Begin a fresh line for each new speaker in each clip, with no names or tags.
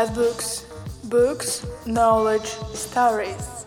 Five books. Books, knowledge, stories.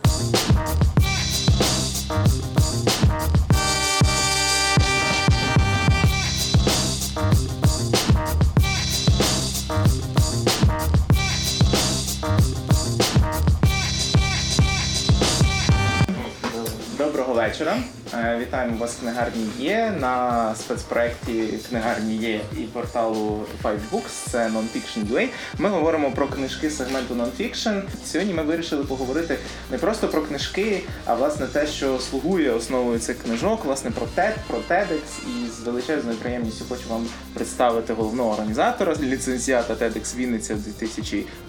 Доброго вечора. Е, Вітаємо вас книгарні Є на спецпроекті книгарні Є і порталу Five Books. Це Nonfiction UA. Ми говоримо про книжки сегменту Nonfiction. Сьогодні ми вирішили поговорити не просто про книжки, а власне те, що слугує основою цих книжок, власне про TED, про TEDx. І з величезною приємністю хочу вам представити головного організатора ліцензіата TEDx Вінниця в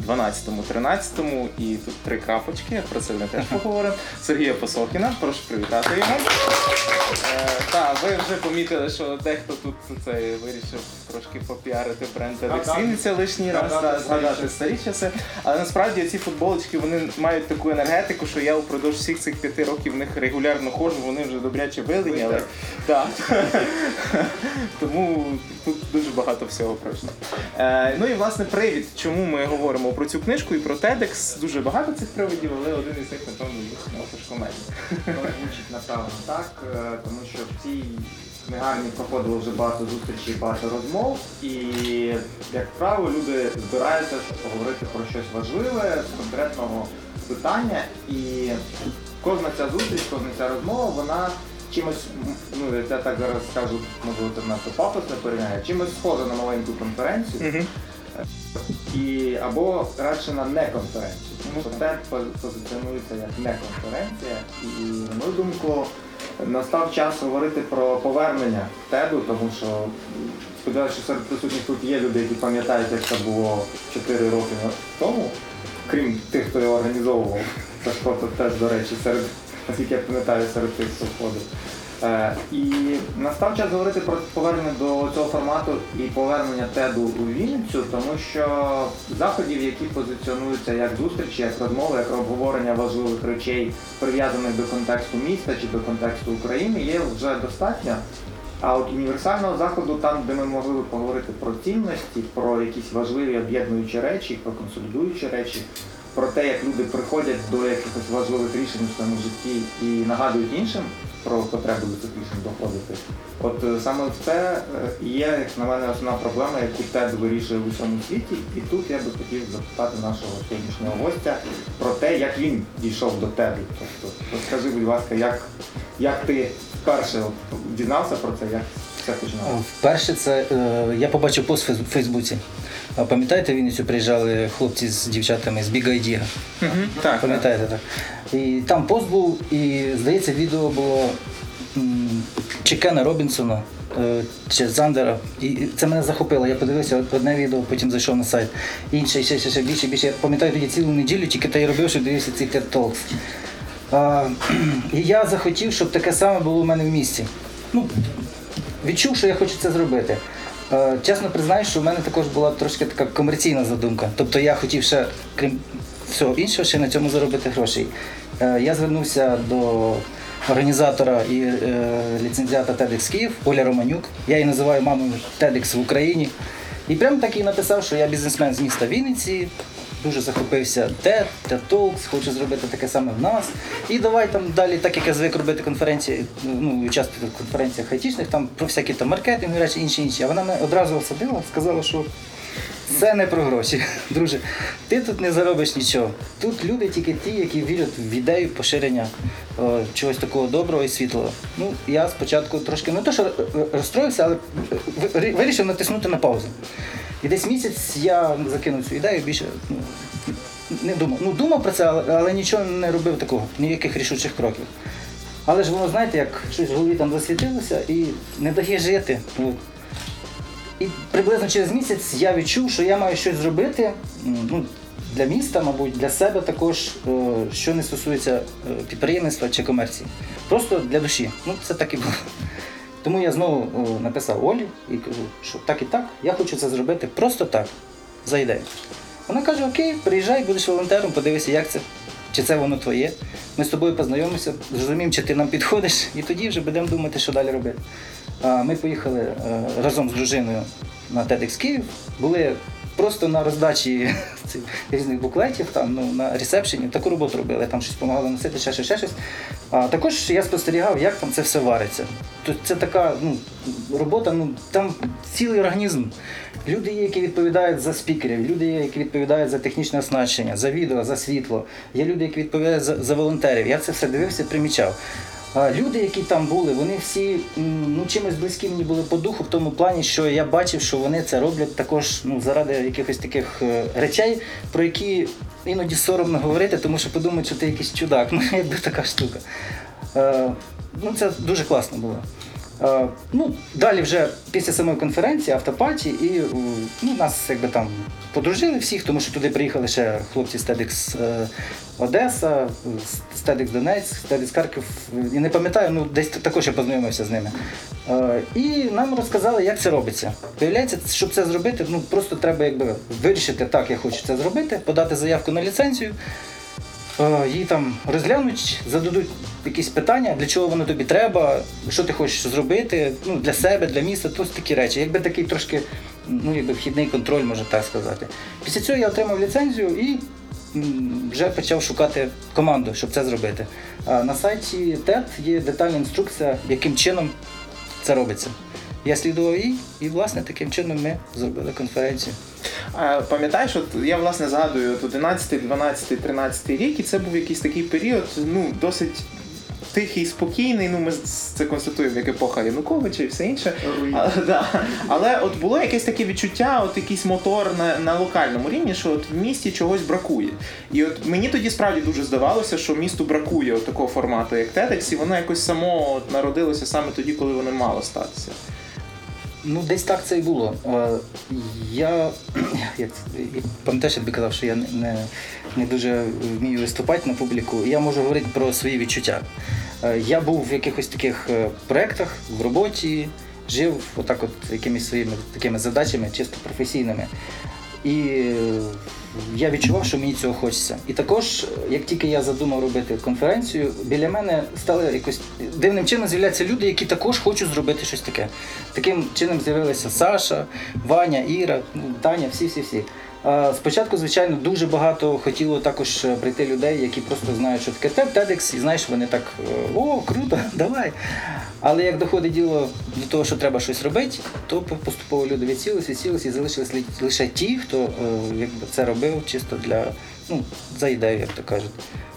2012-13. І тут три крапочки. Про це ми теж поговоримо. Сергія Посохіна. Прошу привітати його. Е, Так, ви вже помітили, що дехто тут це вирішив трошки попіарити бренд TEDx Вінниця лишній раз, да, згадати старі часи. Але насправді ці футболочки вони мають таку енергетику, що я упродовж всіх цих п'яти років в них регулярно ходжу, вони вже добряче вилені, але так. Тому тут дуже багато всього пройшло. Е, ну і власне привід, чому ми говоримо про цю книжку і про TEDx. Дуже багато цих приводів, але один із них, напевно, комедія.
Звучить напевно так, е, тому що в цій книгарні проходило вже багато зустрічей, багато розмов, і, як правило, люди збираються поговорити про щось важливе з конкретного питання. І кожна ця зустріч, кожна ця розмова, вона чимось, ну я так зараз скажу, можливо, це надто пафосно порівняє, чимось схожа на маленьку конференцію. І або радше на неконференцію. Тому що TED позиціонується як неконференція. І на мою думку, настав час говорити про повернення теду, тому що сподіваюся, що серед присутніх тут є люди, які пам'ятають, як це було 4 роки тому, крім тих, хто його організовував. Це ж просто теж, до речі, серед, наскільки я пам'ятаю, серед тих, хто входив. Е, І настав час говорити про повернення до цього формату і повернення теду у Вінницю, тому що заходів, які позиціонуються як зустрічі, як розмови, як обговорення важливих речей, прив'язаних до контексту міста чи до контексту України, є вже достатньо. А от універсального заходу, там, де ми могли би поговорити про цінності, про якісь важливі об'єднуючі речі, про консолідуючі речі, про те, як люди приходять до якихось важливих рішень у своєму житті і нагадують іншим про потребу до цих рішень доходити. От е, саме це е, є, як на мене, основна проблема, яку TED вирішує в усьому світі. І тут я би хотів запитати нашого сьогоднішнього гостя про те, як він дійшов до TED. Тобто, розкажи, будь ласка, як, як ти вперше дізнався про це, як все починалося?
Вперше це е, я побачив пост в Фейсбуці. А пам'ятаєте, в Вінницю приїжджали хлопці з дівчатами з Біга Діга?
Мгм. Так,
Пам'ятаєте так? І там пост був, і здається, відео було Чекена Робінсона е, чи Зандера. І це мене захопило. Я подивився одне відео, потім зайшов на сайт. Інше, ще, ще, ще більше, більше. Я пам'ятаю тоді цілу неділю, тільки те й робив, що дивився ці TED Talks. А, і я захотів, щоб таке саме було у мене в місті. Ну, відчув, що я хочу це зробити. Е, Чесно признаюсь, що в мене також була трошки така комерційна задумка. Тобто я хотів ще, крім всього іншого, ще на цьому заробити грошей. Е, Я звернувся до організатора і е, ліцензіата TEDx Київ Оля Романюк. Я її називаю мамою TEDx в Україні. І прямо так і написав, що я бізнесмен з міста Вінниці, дуже захопився TED, TED Talks, хочу зробити таке саме в нас. І давай там далі, так як я звик робити конференції, ну, участвувати в конференціях айтішних, там про всякі там маркетинг, речі, інші інші. А вона мене одразу осадила, сказала, що це не про гроші. Друже, ти тут не заробиш нічого. Тут люди тільки ті, які вірять в ідею поширення е, чогось такого доброго і світлого. Ну, я спочатку трошки не то, що е, розстроївся, але ви- вирішив натиснути на паузу. І десь місяць я закинув цю ідею більше. Ну, не думав. Ну, думав про це, але, але нічого не робив такого, ніяких рішучих кроків. Але ж воно, знаєте, як щось в голові там засвітилося і не дає жити. От. І приблизно через місяць я відчув, що я маю щось зробити ну, для міста, мабуть, для себе також, е, що не стосується е, підприємництва чи комерції. Просто для душі. Ну, це так і було. Тому я знову написав Олі і кажу, що так і так, я хочу це зробити просто так, за ідею. Вона каже: Окей, приїжджай, будеш волонтером, подивися, як це, чи це воно твоє. Ми з тобою познайомимося, зрозуміємо, чи ти нам підходиш, і тоді вже будемо думати, що далі робити. Ми поїхали е, разом з дружиною на TEDx Київ, були просто на роздачі цих різних буклетів там ну, на ресепшені. Таку роботу робили, там щось допомагали носити, ще щось, ще щось. А також я спостерігав, як там це все вариться. Тобто це така ну, робота, ну там цілий організм. Люди є, які відповідають за спікерів, люди є, які відповідають за технічне оснащення, за відео, за світло. Є люди, які відповідають за, за волонтерів. Я це все дивився, примічав. Люди, які там були, вони всі ну, чимось близькі мені були по духу, в тому плані, що я бачив, що вони це роблять також ну, заради якихось таких е, речей, про які іноді соромно говорити, тому що подумають, що ти якийсь чудак. Ну, якби така штука. Е, ну, це дуже класно було. Е, ну, далі вже після самої конференції, автопаті, і е, ну, нас якби там подружили всіх, тому що туди приїхали ще хлопці з TEDx е, Одеса, з TEDx Донецьк, TEDx Харків. І не пам'ятаю, ну десь також я познайомився з ними. І нам розказали, як це робиться. Виявляється, щоб це зробити, ну просто треба якби вирішити, так, я хочу це зробити, подати заявку на ліцензію. Е, Її там розглянуть, зададуть якісь питання, для чого воно тобі треба, що ти хочеш зробити ну, для себе, для міста, то такі речі. Якби такий трошки ну, якби вхідний контроль, можна так сказати. Після цього я отримав ліцензію і вже почав шукати команду, щоб це зробити. На сайті TED є детальна інструкція, яким чином це робиться. Я слідував їй, і власне таким чином ми зробили конференцію.
А, Пам'ятаєш, от я власне згадую от 11, 12, 13 рік, і це був якийсь такий період, ну, досить тихий, спокійний. Ну, ми це констатуємо як епоха Януковича і все інше. А, да. Але от було якесь таке відчуття, от якийсь мотор на, на локальному рівні, що от в місті чогось бракує. І от мені тоді справді дуже здавалося, що місту бракує от такого формату, як TEDx, і воно якось само от народилося саме тоді, коли воно мало статися.
Ну, десь так це і було. Я як пам'ятаєш, я тобі казав, що я не- не, дуже вмію виступати на публіку. Я можу говорити про свої відчуття. Я був в якихось таких е, проєктах в роботі, жив отак от якимись своїми такими задачами, чисто професійними. І я відчував, що мені цього хочеться. І також, як тільки я задумав робити конференцію, біля мене стали якось дивним чином з'являтися люди, які також хочуть зробити щось таке. Таким чином з'явилися Саша, Ваня, Іра, ну, Таня, всі-всі-всі. Спочатку, звичайно, дуже багато хотіло також е, прийти людей, які просто знають, що таке TED, TEDx, і знаєш, вони так о, круто, давай. Але як доходить діло до того, що треба щось робити, то поступово люди відсілись, відсілись і залишились лише ті, хто е, якби це робив чисто для ну, за ідею, як то кажуть.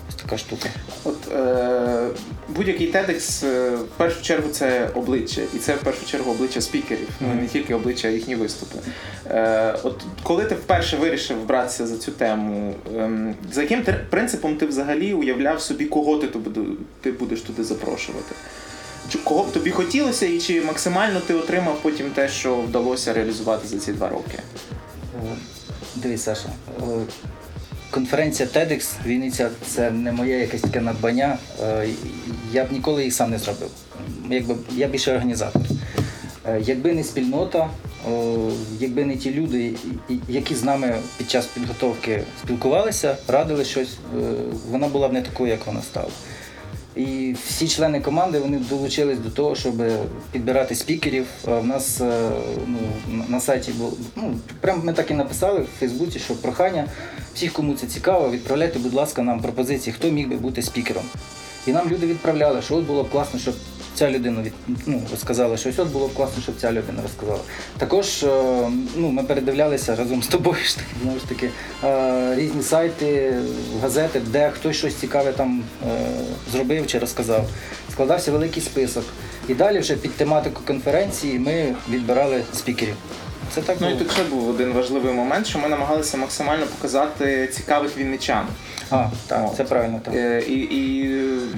Ось така штука.
От е, будь-який TEDx е, в першу чергу це обличчя, і це в першу чергу обличчя спікерів, ну не тільки обличчя їхні виступи. Е, от коли ти вперше вирішив братися за цю тему, ем, за яким ти- принципом ти взагалі уявляв собі, кого ти, ти будеш туди запрошувати? Кого б тобі хотілося, і чи максимально ти отримав потім те, що вдалося реалізувати за ці два роки?
Е, Дивись, Саша. е, Конференція TEDx Вінниця це не моє якесь таке надбання. Е, Я б ніколи їх сам не зробив. Якби я більше організатор. Якби не спільнота, якби не ті люди, які з нами під час підготовки спілкувалися, радили щось, вона була б не такою, як вона стала. І всі члени команди вони долучились до того, щоб підбирати спікерів. В нас е, ну, на сайті було ну, прям ми так і написали в Фейсбуці, що прохання всіх, кому це цікаво, відправляйте, будь ласка, нам пропозиції, хто міг би бути спікером. І нам люди відправляли, що от було б класно, щоб ця людина від, ну, розказала щось, от було б класно, щоб ця людина розказала. Також е, ну, ми передивлялися разом з тобою знову ж таки, е, різні сайти, газети, де хтось щось цікаве там е, зробив чи розказав. Складався великий список. І далі вже під тематику конференції ми відбирали спікерів. Це так
Ну і тут ще був один важливий момент, що ми намагалися максимально показати цікавих вінничан.
А, так,
От.
це правильно. Так.
Е, І, і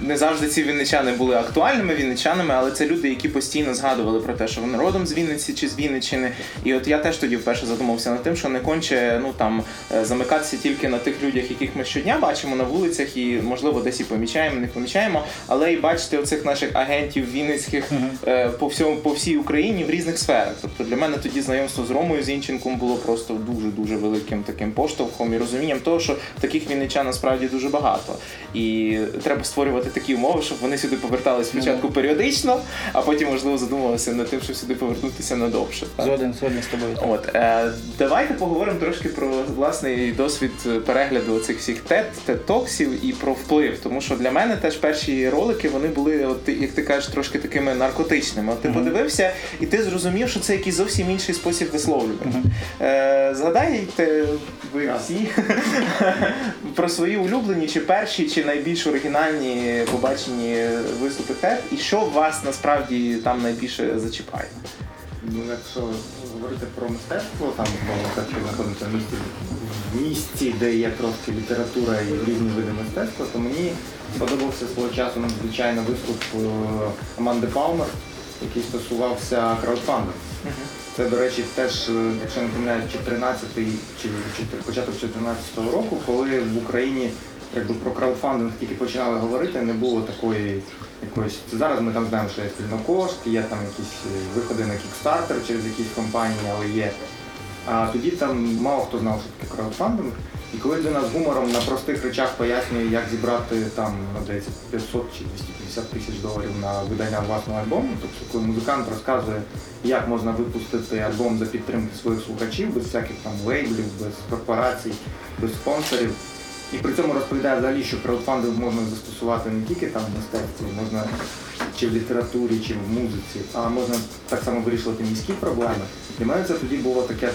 не завжди ці вінничани були актуальними вінничанами, але це люди, які постійно згадували про те, що вони родом з Вінниці чи з Вінниччини. І от я теж тоді вперше задумався над тим, що не конче ну там е, замикатися тільки на тих людях, яких ми щодня бачимо на вулицях, і можливо десь і помічаємо, не помічаємо, але і бачити оцих наших агентів вінницьких е, по всьому по всій Україні в різних сферах. Тобто для мене тоді знайомство знайомство з Ромою Зінченком було просто дуже-дуже великим таким поштовхом і розумінням того, що таких вінничан насправді дуже багато. І треба створювати такі умови, щоб вони сюди повертались спочатку періодично, а потім, можливо, задумувалися над тим, щоб сюди повернутися надовше.
Згоден, згоден з тобою.
От е, давайте поговоримо трошки про власний досвід перегляду цих всіх тет, тет-токсів і про вплив. Тому що для мене теж перші ролики вони були, от як ти кажеш, трошки такими наркотичними. От ти подивився, і ти зрозумів, що це якийсь зовсім інший спосіб висловлювання. Е, згадайте ви всі про свої улюблені, чи перші, чи найбільш оригінальні побачені виступи тет, і що вас насправді там найбільше зачіпає.
Ну, якщо говорити про мистецтво, там мистецтво знаходиться в місті, в місті, де є трошки література і різні види мистецтва, то мені сподобався свого часу надзвичайно виступ е, Аманди Палмер, який стосувався краудфандингу. Це, до речі, теж, е, якщо не помиляюсь, чи 13 чи початок 14 року, коли в Україні якби про краудфандинг тільки починали говорити, не було такої якоїсь. Зараз ми там знаємо, що є спільнокошт, є там якісь е, виходи на Kickstarter через якісь компанії, але є. А тоді там мало хто знав, що таке краудфандинг. І коли людина з гумором на простих речах пояснює, як зібрати там, ну, здається, 500 чи 250 тисяч доларів на видання власного альбому, тобто коли музикант розказує, як можна випустити альбом за підтримки своїх слухачів, без всяких там лейблів, без корпорацій, без спонсорів. І при цьому розповідає взагалі, що краудфандинг можна застосувати не тільки там в мистецтві, можна чи в літературі, чи в музиці, а можна так само вирішувати міські проблеми. Для мене це тоді було таке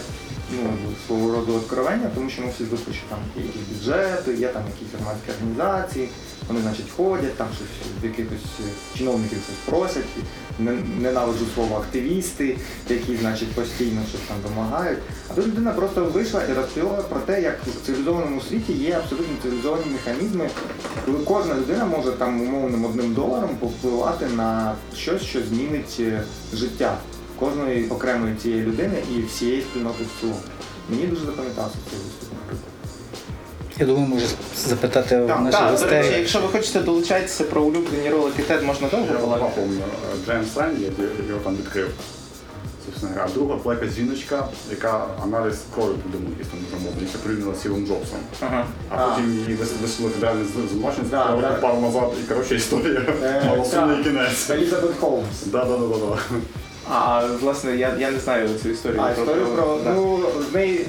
ну, свого роду откровення, тому що ми всі звикли, що там є якісь бюджети, є там якісь громадські організації, вони, значить, ходять, там щось якихось е, чиновників щось просять. Не- Ненавиджу слово активісти, які, значить, постійно щось там вимагають. А тут людина просто вийшла і розповіла про те, як в цивілізованому світі є абсолютно цивілізовані механізми, коли кожна людина може там умовним одним доларом повпливати на щось, що змінить е, життя кожної окремої цієї людини і всієї спільноти в цілому. Мені дуже запам'ятався цей виступ.
Я думаю, може запитати у
Так,
наших
так,
гостей.
якщо ви хочете долучатися про улюблені ролики TED, можна довго
Я
балакати.
Джеймс Лен, я його там відкрив. А друга була якась жіночка, яка аналіз крові придумала, якийсь там замовлення, яка порівняла з Сівом Джобсом.
Ага.
А потім її вис- висунули федеральний злочин,
Да,
сказали
да.
пару назад, і коротше історія
Е,
мала кінець.
Елізабет Холмс.
Да, да, да, да, да.
А власне, я, я не знаю цю історію.
А історію про
да.
ну в неї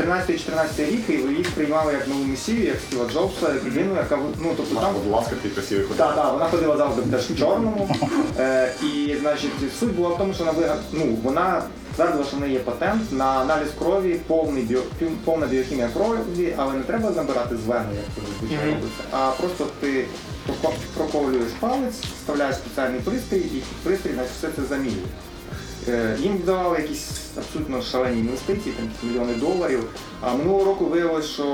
13-14 рік і її сприймали як нову месію, як Стіва Джобса, як людину, яка ну тобто там
Будь ласка, ти красивий ходив.
Так, так, вона ходила завжди теж в чорному. Е, і значить, суть була в тому, що вона вигад... ну, вона твердила, що в неї є патент на аналіз крові, повний біо... повна біохімія крові, але не треба забирати з вени, як це зазвичай
Мгм.
робиться. А просто ти проко- проколюєш палець, вставляєш спеціальний пристрій, і пристрій значить, все це замінює. Е, Їм давали якісь абсолютно шалені інвестиції, там якісь мільйони доларів. А минулого року виявилось, що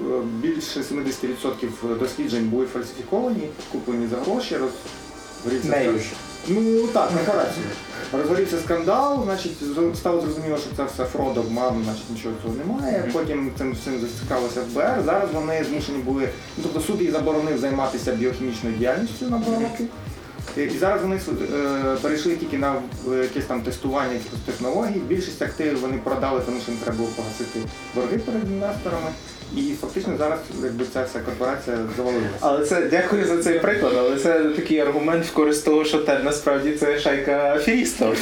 е, більше 70% досліджень були фальсифіковані, куплені за гроші, розгорівся. Ну так, на корацію. Розгорівся скандал, значить, стало зрозуміло, що це все фрод, обман, значить нічого цього немає. Потім цим всім зацікавилося ФБР. Зараз вони змушені були, ну тобто суд їй заборонив займатися біохімічною діяльністю на два роки. І зараз вони е, перейшли тільки на е, якесь там тестування якихось технологій. Більшість активів вони продали, тому що їм треба було погасити борги перед інвесторами. І фактично зараз якби ця вся корпорація завалилася.
Але це дякую за цей приклад, але це такий аргумент в користь того, що TED насправді це шайка аферістів.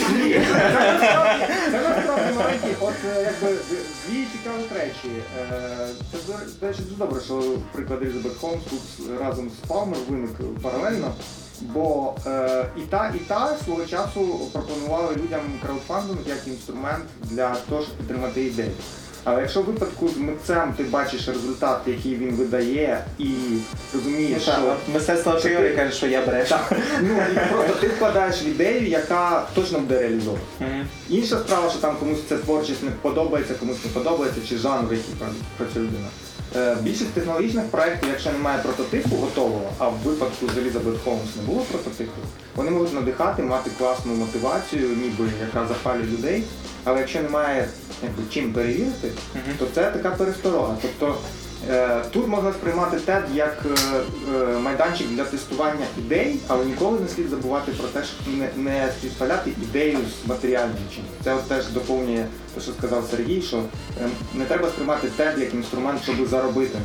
Це насправді маленький, от е, якби дві цікаві речі. Це до- до речі дуже добре, що приклад Елізабет Холмс тут разом з Палмер виник паралельно. Бо е, і та, і та свого часу пропонували людям краудфандинг як інструмент для того, щоб підтримати ідею. Але якщо в випадку з митцем ти бачиш результат, який він видає, і розумієш, що
Мистецтво апріорі каже, що я брешу.
ну і просто ти вкладаєш в ідею, яка точно буде реалізована. Інша справа, що там комусь ця творчість не подобається, комусь не подобається, чи жанр, який пра- працює людина. Е, Більшість технологічних проєктів, якщо немає прототипу готового, а в випадку з Елізабет Холмс не було прототипу, вони можуть надихати, мати класну мотивацію, ніби яка запалює людей. Але якщо немає якби, чим перевірити, то це така пересторога. Тобто Тут можна сприймати TED як е, е, майданчик для тестування ідей, але ніколи не слід забувати про те, що не, не співставляти ідею з матеріальним чином. Це от теж доповнює те, що сказав Сергій, що е, не треба сприймати TED як інструмент, щоб заробити.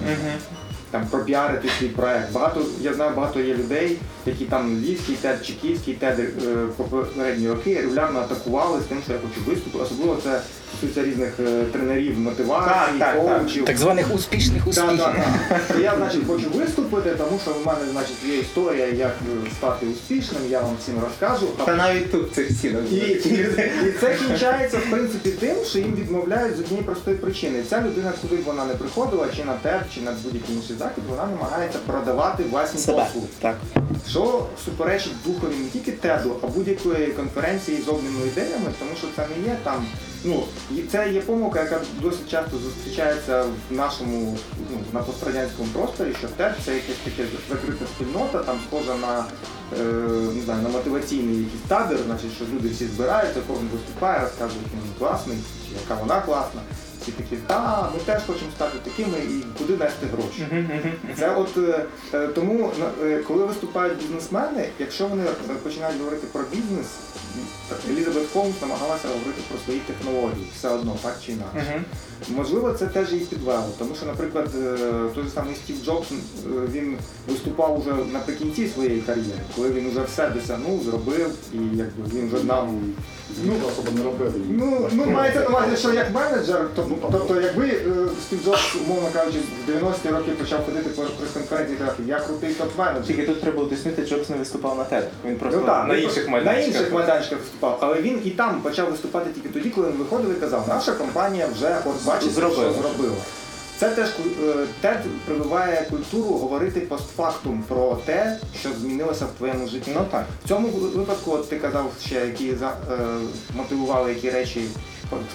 Там пропіарити свій проект. Багато я знаю, багато є людей, які там львівський тед чи київський тед е, попередні роки регулярно атакували з тим, що я хочу виступити. Особливо це стосується різних е, тренерів мотивації,
Так, так, так.
коучів.
Так званих успішних
Так, так, так. Я, значить, хочу виступити, тому що в мене, значить, є історія, як е, стати успішним, я вам всім розкажу. А
Та навіть тут цих стінок.
і, і, і це кінчається в принципі тим, що їм відмовляють з однієї простої причини. Ця людина, куди б вона не приходила, чи на ТЕП, чи на будь-який інший захід, вона намагається продавати власні
себе.
послуги.
Так.
Що суперечить духові не тільки теду, а будь-якої конференції з обміну ідеями, тому що це не є там. Ну це є помилка, яка досить часто зустрічається в нашому ну, на пострадянському просторі, що TED це якась таке закрита спільнота, там схожа на е, не знаю, на мотиваційний якийсь табір, значить, що люди всі збираються, кожен виступає, розказує, який він класний, яка вона класна. Всі такі, та, ми теж хочемо стати такими і куди нести гроші. Це от е, е, тому, е, коли виступають бізнесмени, якщо вони починають говорити про бізнес, Елізабет Холмс намагалася говорити про свої технології, все одно, так чи інакше. Можливо, це теж її підвело, тому що, наприклад, е, той же самий Стів Джобс, е, він виступав уже наприкінці своєї кар'єри, коли він вже все досягнув, зробив і якби він вже знав.
Зміни особо не робили.
Ну, ну мається на увазі, що як менеджер, тобто, тобто якби е, Стів Джобс, умовно кажучи, в 90-ті роки почав ходити по прес-конференції і казати, я крутий топ-менеджер.
Тільки тут треба уточнити, Джобс не виступав на TED. Він просто
Ну, так,
на
він
інших
на інших майданчиках виступав, але він і там почав виступати тільки тоді, коли він виходив і казав, наша компанія вже от бачите,
Зробила.
що зробила. Це теж е, TED прививає культуру говорити постфактум про те, що змінилося в твоєму житті.
Ну так.
В цьому випадку, от ти казав ще, які за, е, мотивували які речі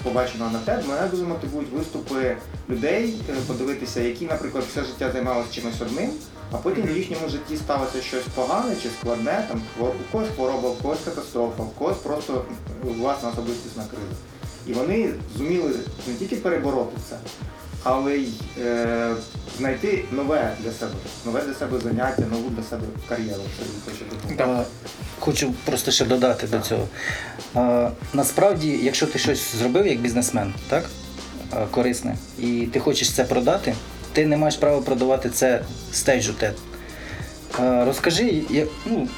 з побаченого на TED, мене дуже мотивують виступи людей, е, подивитися, які, наприклад, все життя займалися чимось одним, а потім в їхньому житті сталося щось погане чи складне, там у когось хвороба, у когось катастрофа, у когось просто власна особистісна криза. І вони зуміли не тільки перебороти це, але й е, знайти нове для себе, нове для себе заняття, нову для себе кар'єру. Що ти
Так.
Е, Хочу просто ще додати до цього. Е, Насправді, якщо ти щось зробив як бізнесмен, так? е, Корисне, і ти хочеш це продати, ти не маєш права продавати це стейджу Розкажи, я- ну,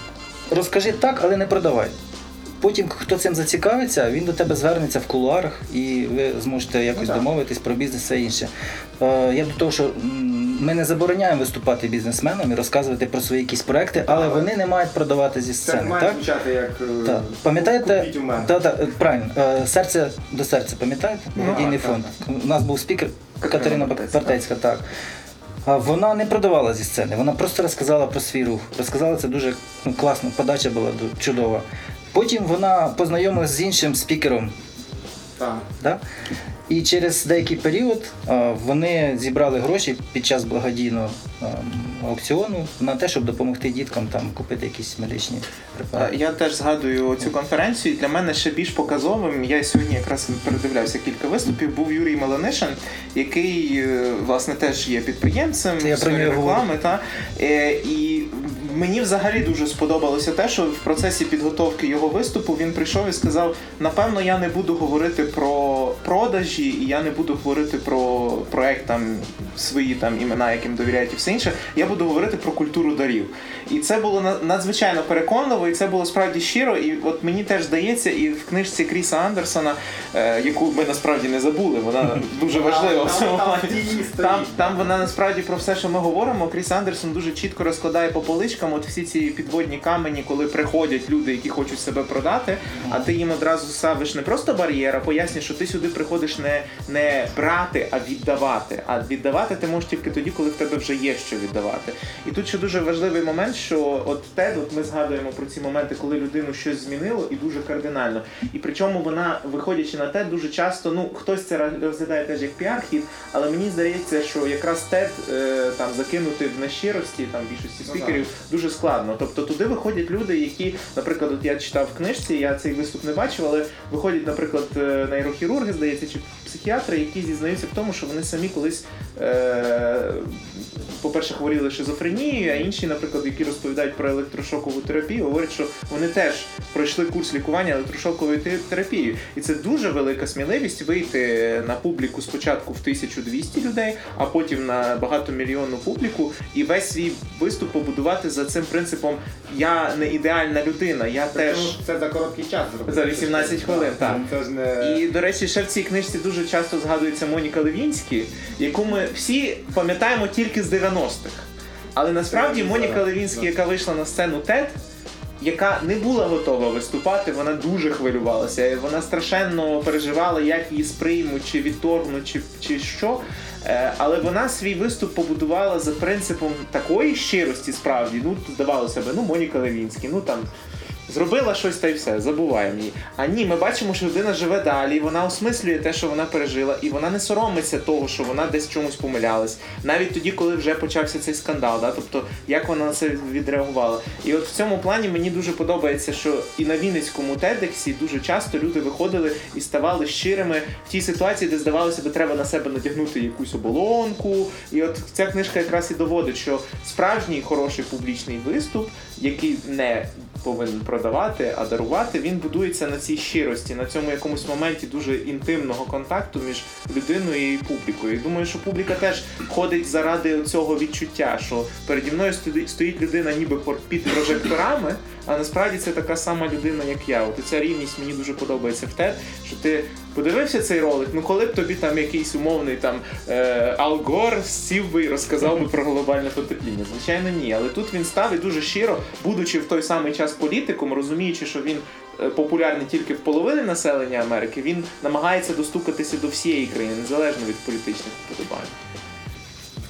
розкажи так, але не продавай. Потім, хто цим зацікавиться, він до тебе звернеться в кулуарах і ви зможете якось
Ну, так.
домовитись про бізнес все інше. Е, Я до того, що ми не забороняємо виступати бізнесменам і розказувати про свої якісь проекти, але вони не мають продавати зі
Це
сцени.
має
так?
звучати як е,
Так. Пам'ятаєте,
у мене.
та, та, е, правильно, е, серце до серця, пам'ятаєте? Благодійний
так,
фонд. У нас був спікер
Катерина.
Партецька, так. Вона не продавала зі сцени, вона просто розказала про свій рух. Розказала це дуже ну, класно, подача була чудова. Потім вона познайомилася з іншим спікером.
Так.
Да? І через деякий період вони зібрали гроші під час благодійного аукціону на те, щоб допомогти діткам там купити якісь медичні
Е,
препарати.
Я теж згадую цю конференцію. Для мене ще більш показовим. Я сьогодні якраз передивлявся кілька виступів. Був Юрій Меланишин, який е, власне теж є підприємцем
я про нього
реклами. Та Е, і мені взагалі дуже сподобалося те, що в процесі підготовки його виступу він прийшов і сказав: напевно, я не буду говорити про продажі, і я не буду говорити про проект там свої там імена, яким довіряють і все інше. Я буду говорити про культуру дарів. І це було надзвичайно переконливо, і це було справді щиро. І от мені теж здається, і в книжці Кріса Андерсона, е, яку ми насправді не забули, вона дуже важлива в цьому плані. Там, там вона насправді про все, що ми говоримо. Кріс Андерсон дуже чітко розкладає по поличкам от всі ці підводні камені, коли приходять люди, які хочуть себе продати, а ти їм одразу ставиш не просто бар'єр, а пояснюєш, що ти сюди приходиш не, не брати, а віддавати. А віддавати ти можеш тільки тоді, коли в тебе вже є що віддавати. І тут ще дуже важливий момент, що от TED, от ми згадуємо про ці моменти, коли людину щось змінило і дуже кардинально. І причому вона, виходячи на TED, дуже часто, ну хтось це розглядає теж як піар-хід, але мені здається, що якраз TED е, там закинути в нещирості, там більшості
Ну,
спікерів дуже складно. Тобто туди виходять люди, які, наприклад, от я читав в книжці, я цей виступ не бачив, але виходять, наприклад, е, нейрохірурги, здається, чи психіатри, які зізнаються в тому, що вони самі колись, е, по-перше, хворіли шизофренією, а інші, наприклад, які розповідають про електрошокову терапію, говорять, що вони теж пройшли курс лікування електрошоковою терапією. І це дуже велика сміливість вийти на публіку спочатку в 1200 людей, а потім на багатомільйонну публіку і весь свій виступ побудувати за цим принципом Я не ідеальна людина, я теж.
Причому Це за короткий час зробити.
За 18 хвилин, так.
Це ж не...
І, до речі, ще в цій книжці дуже часто згадується Моніка Левінські, яку ми всі пам'ятаємо тільки з 90-х. Але насправді Моніка Левінська, яка вийшла на сцену TED, яка не була готова виступати, вона дуже хвилювалася. Вона страшенно переживала, як її сприймуть, чи відторгнуть, чи, чи що. Е, Але вона свій виступ побудувала за принципом такої щирості, справді. Ну, здавалося б, ну Моніка Левінський, ну там Зробила щось та й все, забуваємо її. А ні, ми бачимо, що людина живе далі, вона осмислює те, що вона пережила, і вона не соромиться того, що вона десь чомусь помилялась. Навіть тоді, коли вже почався цей скандал, да? тобто як вона на це відреагувала. І от в цьому плані мені дуже подобається, що і на Вінницькому тедексі дуже часто люди виходили і ставали щирими в тій ситуації, де здавалося би, треба на себе надягнути якусь оболонку. І от ця книжка якраз і доводить, що справжній хороший публічний виступ, який не повинен продавати, а дарувати, він будується на цій щирості, на цьому якомусь моменті дуже інтимного контакту між людиною і публікою. Думаю, що публіка теж ходить заради цього відчуття, що переді мною стоїть- людина ніби під прожекторами, а насправді це така сама людина, як я. От ця рівність мені дуже подобається в те, що ти подивився цей ролик. Ну коли б тобі там якийсь умовний там е, Ал Гор сів би і розказав би про глобальне потепління. Звичайно, ні. Але тут він став і дуже щиро, будучи в той самий час політиком, розуміючи, що він. е, Популярний тільки в половини населення Америки, він намагається достукатися до всієї країни, незалежно від політичних вподобань.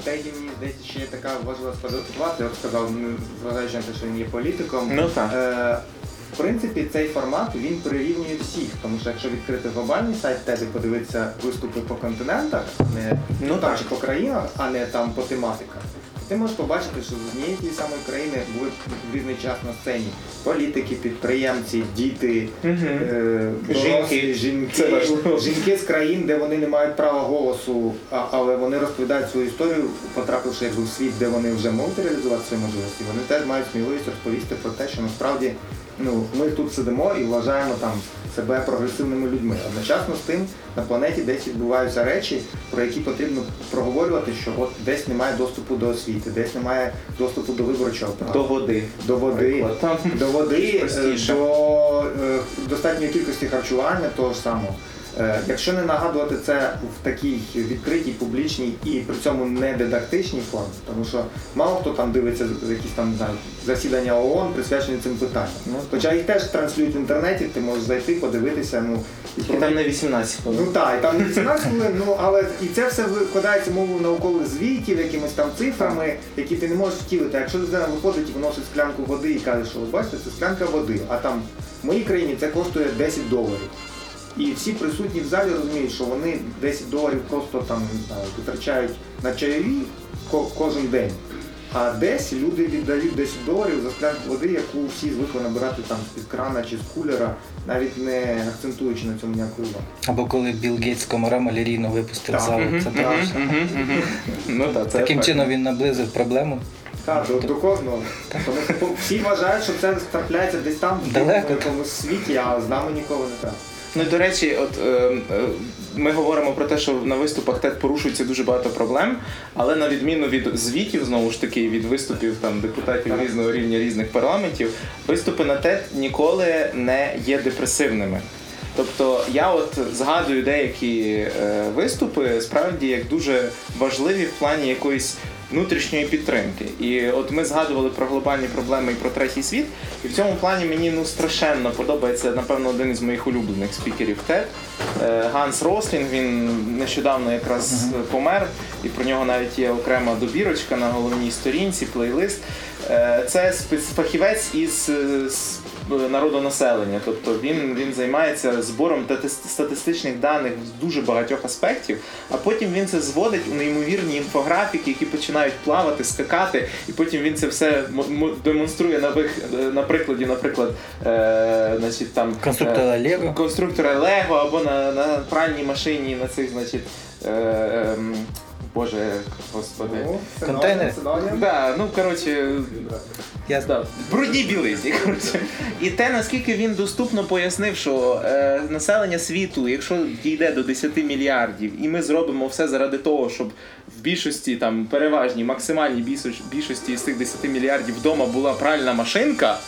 Теді, мені здається, ще є така важлива ситуація, я сказав, ну, зважаючи на те, що він є політиком.
Ну так.
Е, в принципі, цей формат він прирівнює всіх, тому що якщо відкрити глобальний сайт TED і подивитися виступи по континентах, не
Ну
там
так.
чи по країнах, а не там по тематиках, ти можеш побачити, що з однієї тієї самої країни були в різний час на сцені політики, підприємці, діти, е,
Жінки.
жінки, жінки з країн, де вони не мають права голосу, а- але вони розповідають свою історію, потрапивши якби в світ, де вони вже можуть реалізувати свої можливості. Вони теж мають сміливість розповісти про те, що насправді ну, ми тут сидимо і вважаємо там себе прогресивними людьми. Одночасно з тим на планеті десь відбуваються речі, про які потрібно проговорювати, що от десь немає доступу до освіти, десь немає доступу до виборчого права.
До води.
До води. До води, е, до е, достатньої кількості харчування того ж самого. Е, Якщо не нагадувати це в такій відкритій, публічній і при цьому не дидактичній формі, тому що мало хто там дивиться якісь там не знаю, засідання ООН, присвячені цим питанням.
Ну,
Хоча їх теж транслюють в інтернеті, ти можеш зайти, подивитися. Ну, і
І
про-
там не 18 хвилин.
Ну так, і там не 18 хвилин, ну але і це все викладається мовою наукових звітів, якимись там цифрами, які ти не можеш втілити. Якщо людина виходить і виносить склянку води і каже, що ви бачите, це склянка води, а там в моїй країні це коштує 10 доларів. І всі присутні в залі розуміють, що вони 10 доларів просто там витрачають на чайові кожен день. А десь люди віддають 10 доларів за склянку води, яку всі звикли набирати там з-під крана чи з кулера, навіть не акцентуючи на цьому ніякої уваги.
Або коли Білл Гейтс комара малярійну випустив залу. Це
мгм.
Ну так, це
Таким чином він наблизив проблему.
Так, до, до кожного. Тому всі вважають, що це трапляється десь там, в якомусь світі, а з нами ніколи не так.
Ну до речі, от е, е, ми говоримо про те, що на виступах TED порушується дуже багато проблем, але на відміну від звітів, знову ж таки, від виступів там депутатів
Так.
різного рівня різних парламентів, виступи на TED ніколи не є депресивними. Тобто я от згадую деякі е, виступи справді як дуже важливі в плані якоїсь внутрішньої підтримки. І от ми згадували про глобальні проблеми і про третій світ. І в цьому плані мені ну страшенно подобається, напевно, один із моїх улюблених спікерів TED. Е, Ганс Рослінг. Він нещодавно якраз помер, і про нього навіть є окрема добірочка на головній сторінці, плейлист. Е, Це фахівець із е, народонаселення. Тобто він, він займається збором тати- статистичних даних з дуже багатьох аспектів, а потім він це зводить у неймовірні інфографіки, які починають плавати, скакати, і потім він це все демонструє на, вих, е, на прикладі, наприклад, е, значить, там, е,
Конструктора Лего.
конструктора Лего або на, на пральній машині, на цих, значить. Е, ем, Боже, господи.
Ну,
Контейнери?
синонім.
Да, ну коротше,
Я
да, брудні білизні. Коротше. І те, наскільки він доступно пояснив, що е, населення світу, якщо дійде до 10 мільярдів, і ми зробимо все заради того, щоб в більшості, там переважній, максимальній більшості, більшості з цих 10 мільярдів вдома була пральна машинка.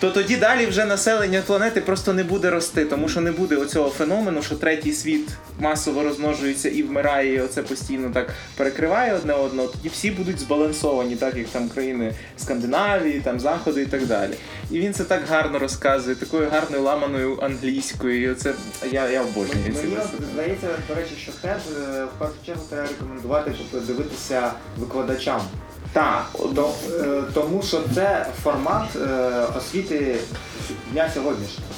То тоді далі вже населення планети просто не буде рости, тому що не буде оцього феномену, що третій світ масово розмножується і вмирає, і оце постійно так перекриває одне одного. Тоді всі будуть збалансовані, так як там країни Скандинавії, там Заходу і так далі. І він це так гарно розказує, такою гарною ламаною англійською. І оце я, я обожнюю
Мені здається, до речі, що TED е, в першу чергу треба рекомендувати, щоб дивитися викладачам.
Так,
е, Тому що це формат е, освіти дня сьогоднішнього.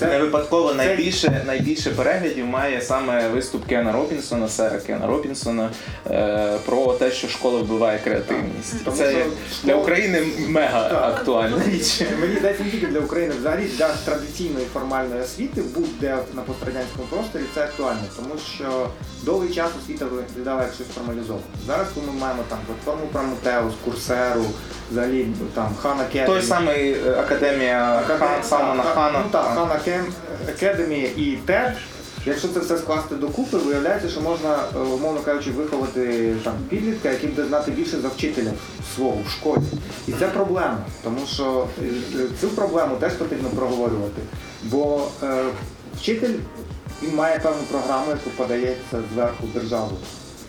Не випадково
це-
найбільше, найбільше переглядів має саме виступ Кена Робінсона, сера Кена Робінсона е, про те, що школа вбиває креативність.
Тому
Це
що
для
школа-
України мега
Так.
актуальна річ.
Мені здається, не тільки для України, взагалі для традиційної формальної освіти будь-де на пострадянському просторі це актуально, тому що довгий час освіта виглядала як щось формалізоване. Зараз, коли ми маємо там платформу Прометеус, Курсеру, взагалі там Khan Academy,
Той самий е, академія Хан, Салмана
так,
Хана.
Ну так, Khan Acade- Academy і TED. Якщо це все скласти докупи, виявляється, що можна, е, умовно кажучи, виховати там підлітка, який буде знати більше за вчителя свого в школі. І це проблема, тому що е, е, цю проблему теж потрібно проговорювати. Бо е, вчитель він має певну програму, яку подається зверху державою.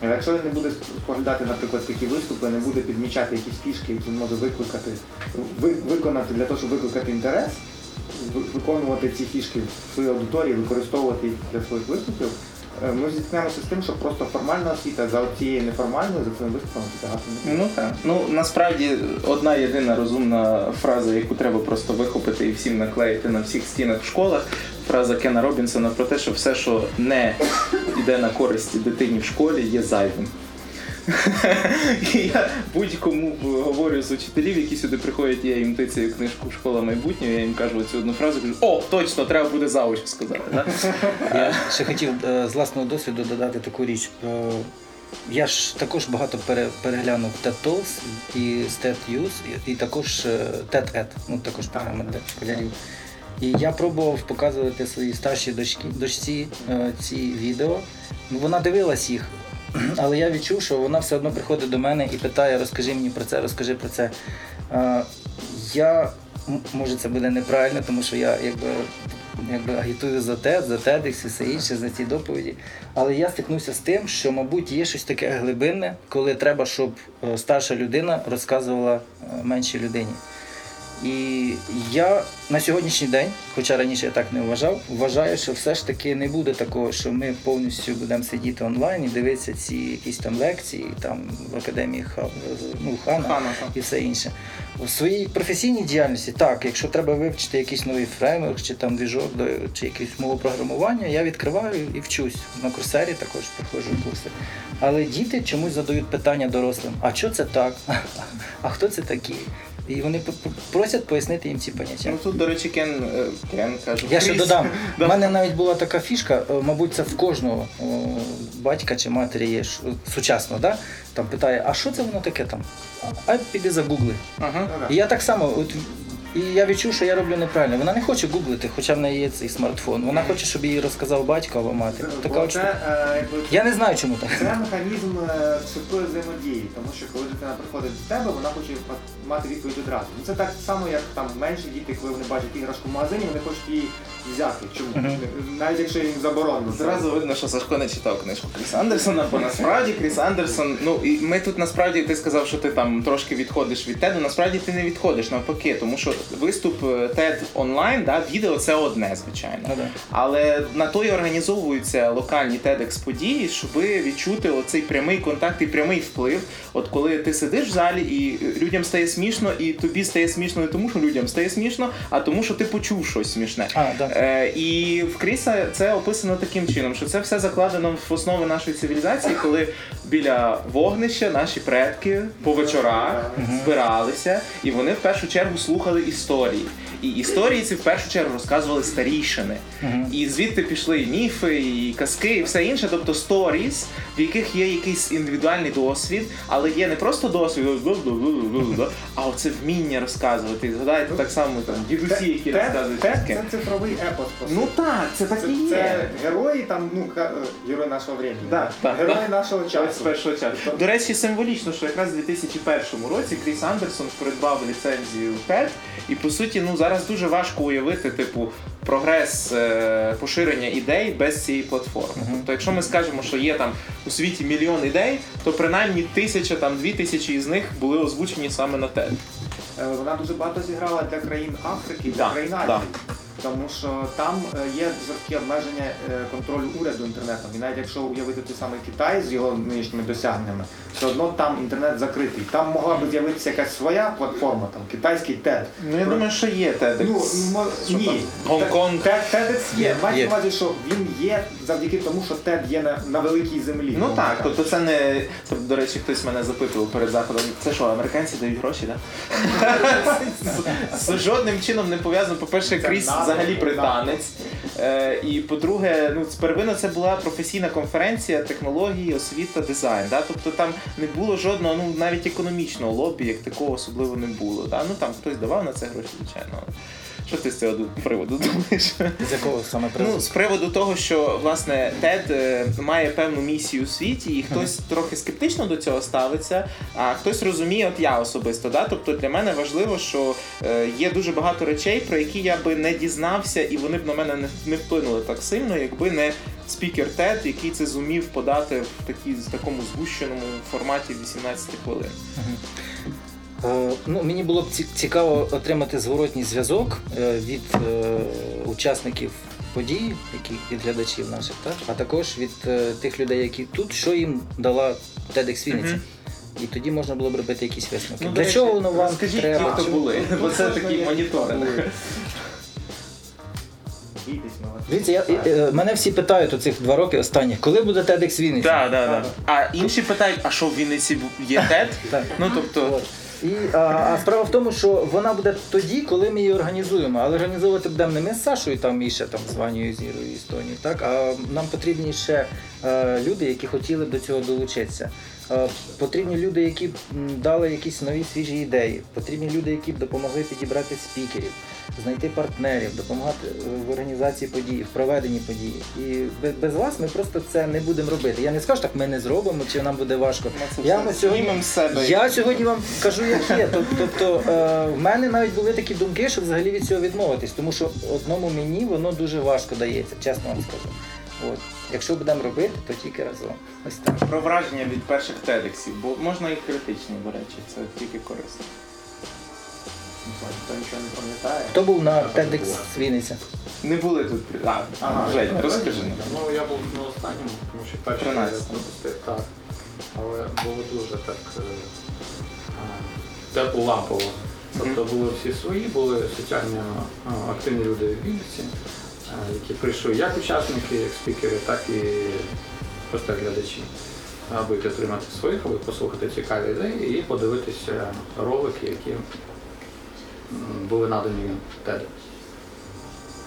А Якщо він не буде споглядати, наприклад, такі виступи, не буде підмічати якісь фішки, які він може викликати, ви- виконати для того, щоб викликати інтерес, виконувати ці фішки в своїй аудиторії, використовувати їх для своїх виступів, е, ми зіткнемося з тим, що просто формальна освіта за цією неформальною, за цими виступами тягати.
Ну так. Ну насправді одна єдина розумна фраза, яку треба просто вихопити і всім наклеїти на всіх стінах в школах. Фраза Кена Робінсона про те, що все, що не йде на користь дитині в школі, є зайвим. І я будь-кому говорю з учителів, які сюди приходять, я їм тицяю книжку Школа майбутнього, я їм кажу цю одну фразу, кажу, о, точно, треба буде завуч сказати. Да?
Я ще хотів е, з власного досвіду додати таку річ. Е, Я ж також багато переглянув TED Talks і з TED Use, і, також е, TED Ed, ну також програма для школярів. І я пробував показувати своїй старшій дочці, дочці е, ці відео. Вона дивилась їх, але я відчув, що вона все одно приходить до мене і питає: розкажи мені про це, розкажи про це. Я може це буде неправильно, тому що я якби якби агітую за TED, за TEDx і все інше, за ці доповіді. Але я стикнувся з тим, що, мабуть, є щось таке глибинне, коли треба, щоб е, старша людина розказувала е, меншій людині. І я на сьогоднішній день, хоча раніше я так не вважав, вважаю, що все ж таки не буде такого, що ми повністю будемо сидіти онлайн і дивитися ці якісь там лекції там в академії Ха- ну, Хана
Хана,
і все інше. У своїй професійній діяльності, так, якщо треба вивчити якийсь новий фреймворк чи там двіжок чи якесь мову програмування, я відкриваю і вчусь. На курсері також проходжу курси. Але діти чомусь задають питання дорослим: а що це так? А хто це такі? І вони просять пояснити їм ці поняття.
Ну тут, до речі, Кен, е, Кен каже.
Я ще додам. У мене навіть була така фішка, е, мабуть, це в кожного батька чи матері є е, да? там питає, а що це воно таке там? А піди загугли.
Ага.
І я так само, от, і я відчув, що я роблю неправильно. Вона не хоче гуглити, хоча в неї є цей смартфон. Вона хоче, щоб їй розказав батько або мати. Така от штука.
е,
Я не знаю, чому так.
Це механізм е, швидкої взаємодії, тому що коли дитина приходить до тебе, вона хоче ма- мати відповідь одразу. Ну це так само, як там менші діти, коли вони бачать іграшку в магазині, вони хочуть її взяти. Чому? Навіть якщо їм заборонено.
Зразу видно, що Сашко не читав книжку Кріса Андерсона, бо насправді Кріс Андерсон, ну і ми тут насправді ти сказав, що ти там трошки відходиш від теду. Насправді ти не відходиш навпаки, тому що виступ е, TED онлайн, да, відео це одне, звичайно.
Ну.
Але на то і організовуються локальні TEDx події, щоб відчути оцей прямий контакт і прямий вплив. От коли ти сидиш в залі і людям стає смішно, і тобі стає смішно не тому, що людям стає смішно, а тому, що ти почув щось смішне.
А, да.
Е, і в Кріса це описано таким чином, що це все закладено в основи нашої цивілізації, коли біля вогнища наші предки по вечорах збиралися, і вони в першу чергу слухали історії. І історії ці в першу чергу розказували старішини. І звідти пішли і міфи, і казки, і все інше, тобто сторіс, в яких є якийсь індивідуальний досвід, але є не просто досвід, а оце вміння розказувати. І згадайте так само там дідусі, які розказують
Це цифровий епос. по
Ну так, це так
це,
і є.
це герої там, ну, е, герої нашого времени.
Да, да,
герої
да.
нашого часу.
першого часу. До речі, символічно, що якраз у 2001 році Кріс Андерсон придбав ліцензію TED, і по суті, ну зараз дуже важко уявити, типу, прогрес е, поширення ідей без цієї платформи. Тобто, якщо ми скажемо, що є там у світі мільйон ідей, то принаймні тисяча, там дві тисячі із них були озвучені саме на TED.
Е, Вона дуже багато зіграла для країн Африки, для
Да,
країн
да.
Тому що там е, є жорсткі обмеження контролю уряду інтернетом. І навіть якщо уявити той самий Китай з його нинішніми досягненнями, все одно там інтернет закритий. Там могла би з'явитися якась своя платформа, там китайський TED.
Ну я думаю, що є TEDx.
Ну, мо-
Що
ні.
Гонконг.
TEDx є.
Є,
Мається на увазі, що він є завдяки тому, що TED є на, на великій землі.
Ну
умовно
так, тобто це не. Тобто, до речі, хтось мене запитував перед заходом. Це що, американці дають гроші, так? З жодним чином не пов'язано. По-перше, Кріс взагалі британець. Е, І по-друге, ну первинно це була професійна конференція технології, освіта, дизайн. Да? Тобто там не було жодного, ну навіть економічного лобі, як такого особливо не було. Да? Ну там хтось давав на це гроші, звичайно. Що ти з цього приводу думаєш?
З якого саме
Ну, з приводу того, що власне TED е, має певну місію у світі, і хтось трохи скептично до цього ставиться, а хтось розуміє, от я особисто. Да? Тобто для мене важливо, що е, є дуже багато речей, про які я би не дізнався, і вони б на мене не, вплинули так сильно, якби не спікер TED, який це зумів подати в такій, в такому згущеному форматі 18 хвилин.
Е, Ну, мені було б цікаво отримати зворотній зв'язок е, від е, учасників подій, які від глядачів наших, так? а також від е, тих людей, які тут, що їм дала TEDx Вінниця. І тоді можна було б робити якісь висновки.
Ну,
Для
речі,
чого воно вам
розкажіть,
треба?
хто були, бо це такий моніторинг.
Дивіться, я, е, мене всі питають оцих два роки останніх, коли буде TEDx Вінниця?
Так, так, так. А інші питають, а що в Вінниці є TED? Ну тобто.
І, а, а справа в тому, що вона буде тоді, коли ми її організуємо. Але організовувати будемо не ми з Сашою, там і ще там з Зірою і так? А нам потрібні ще а, люди, які хотіли до цього долучитися. Е, потрібні люди, які б дали якісь нові свіжі ідеї. Потрібні люди, які б допомогли підібрати спікерів, знайти партнерів, допомагати е, в організації подій, в проведенні події. І без, вас ми просто це не будемо робити. Я не скажу так, ми не зробимо, чи нам буде важко. Я сьогодні,
себе.
я сьогодні вам кажу, як є. Тобто е, в мене навіть були такі думки, що взагалі від цього відмовитись, тому що одному мені воно дуже важко дається, чесно вам скажу. От. Якщо будемо робити, то тільки разом. Ось так.
Про враження від перших тедексів, бо можна і критичні, до речі, це тільки корисно.
Ніхто нічого не пам'ятає.
Хто був на TEDx Вінниця?
Не були тут. А,
Ага.
Жень, розкажи нам.
Ну, я був на останньому, тому що перший
13.
я пропустив, так. Але було дуже так е, тепло лампово. Тобто були всі свої, були соціально активні люди в Вінниці, які прийшли як учасники, як спікери, так і просто глядачі. Аби підтримати своїх, аби послухати цікаві ідеї і подивитися ролики, які були надані TED.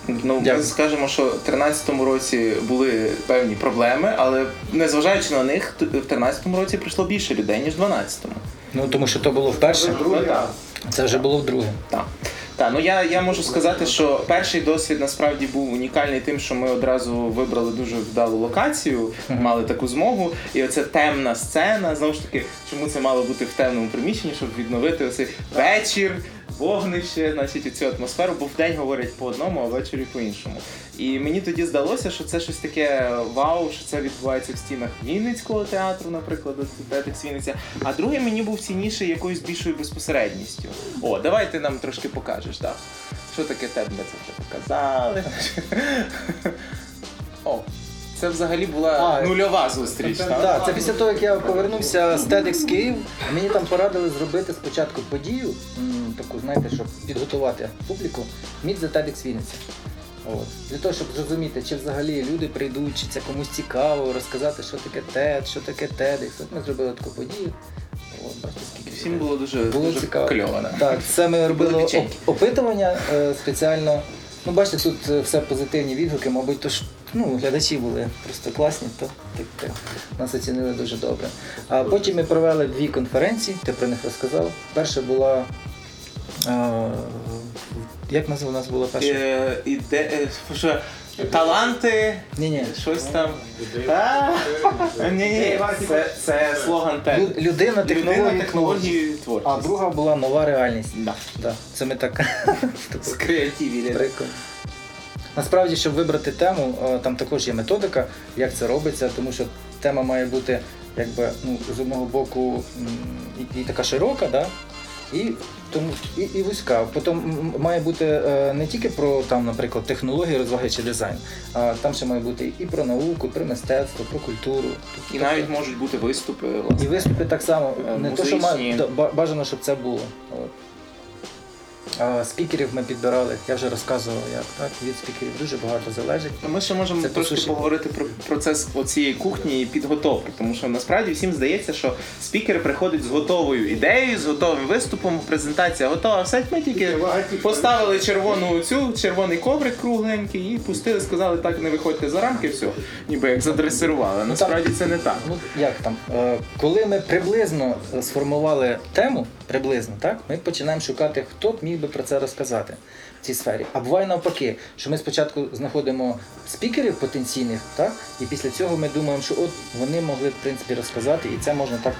Ну, ми
Дякую.
скажемо, що в 13-му році були певні проблеми, але незважаючи на них, в 13-му році прийшло більше людей, ніж в 12-му.
Ну тому що то було вперше.
Ну.
Це вже було вдруге.
Так. Так, ну я, я можу сказати, що перший досвід насправді був унікальний тим, що ми одразу вибрали дуже вдалу локацію, мали таку змогу. І оця темна сцена, знову ж таки, чому це мало бути в темному приміщенні, щоб відновити оцей вечір, вогнище, значить, цю атмосферу, бо вдень говорять по одному, а ввечері по іншому. І мені тоді здалося, що це щось таке вау, що це відбувається в стінах Вінницького театру, наприклад, Тетекс Вінниця. А другий мені був цінніший якоюсь більшою безпосередністю. О, давай ти нам трошки покажеш, так? Що таке ми це вже показали. О, це взагалі була
А,
нульова зустріч, так?
Так, це після того, як я повернувся з TEDx Київ, мені там порадили зробити спочатку подію, м, таку, знаєте, щоб підготувати публіку, міць за TEDx Вінниця. От. Для того, щоб зрозуміти, чи взагалі люди прийдуть, чи це комусь цікаво, розказати, що таке TED, що таке TEDx. От ми зробили таку подію. От, бачите, скільки
Всім було дуже,
було
дуже
цікаво.
кльово. да.
Так, це ми робили оп-
печеньки.
опитування е, спеціально. Ну, бачите, тут е, все позитивні відгуки, мабуть, то ж ну, глядачі були просто класні, то так, так, нас оцінили дуже добре. А потім ми провели дві конференції, ти про них розказав. Перша була. Е, як назва у нас була перша?
Е, таланти,
Ні, ні.
щось там. Ні, ні, це, це слоган.
Лю- Людина, технології,
Людина, технології,
А
творчість.
друга була нова реальність.
Да.
Да, це ми так
З креативі.
Прикольно. Насправді, щоб вибрати тему, е, там також є методика, як це робиться, тому що тема має бути якби, ну, з одного боку м, і, і така широка, да? І, тому, і, і вузька. Потім має бути е, не тільки про, там, наприклад, технології, розваги чи дизайн, а там ще має бути і про науку, і про мистецтво, про культуру.
І навіть можуть бути виступи. власне.
І виступи так само,
Музичні.
не то, що має, бажано, щоб це було. А, спікерів ми підбирали, я вже розказував, як так, від спікерів дуже багато залежить.
Ми ще можемо
Це,
трошки
суті,
поговорити про процес цієї кухні і підготовки, тому що насправді всім здається, що спікер приходить з готовою ідеєю, з готовим виступом, презентація готова. Все ми тільки поставили червону цю, червоний коврик кругленький і пустили, сказали, так не виходьте за рамки, все, ніби як задресирували. Насправді це не так.
Ну як там, е, коли ми приблизно сформували тему, приблизно, так, ми починаємо шукати, хто б міг би про це розказати в цій сфері. А буває навпаки, що ми спочатку знаходимо спікерів потенційних, так, і після цього ми думаємо, що от вони могли в принципі розказати, і це можна так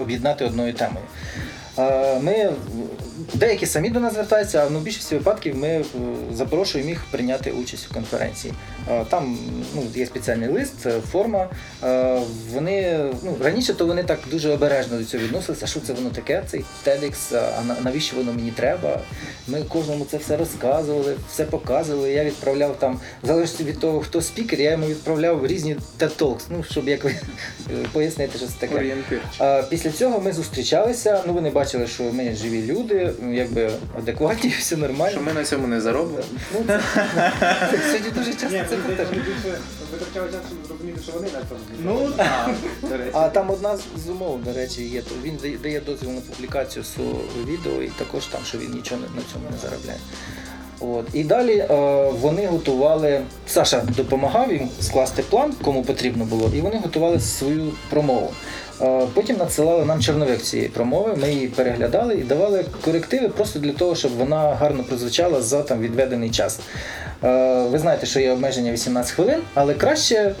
об'єднати одною темою. Е, Ми деякі самі до нас звертаються, а ну, в більшості випадків ми е, запрошуємо їх прийняти участь у конференції. Е, Там ну, є спеціальний лист, форма. Вони ну, раніше то вони так дуже обережно до цього відносилися. Що це воно таке? Цей TEDx, а навіщо воно мені треба? Ми кожному це все розказували, все показували. Я відправляв там, залежно від того, хто спікер, я йому відправляв різні TED Talks, ну щоб як ви пояснити, що це таке. Після цього ми зустрічалися. Ну вони бачили, що ми живі люди, якби адекватні, все нормально.
Що ми на цьому не заробимо.
Ну, це, сьогодні дуже часто
Ні,
це
мені
про те.
витрачали час, щоб зрозуміти, що вони на цьому.
Ну так.
А там одна з- умов, до речі, є. Він дає- дозвіл на публікацію свого відео, і також там, що він нічого не- на цьому не заробляє. От. І далі е, вони готували. Саша допомагав їм скласти план, кому потрібно було, і вони готували свою промову. Потім надсилали нам чорновик цієї промови, ми її переглядали і давали корективи просто для того, щоб вона гарно прозвучала за там відведений час. Ви знаєте, що є обмеження 18 хвилин, але краще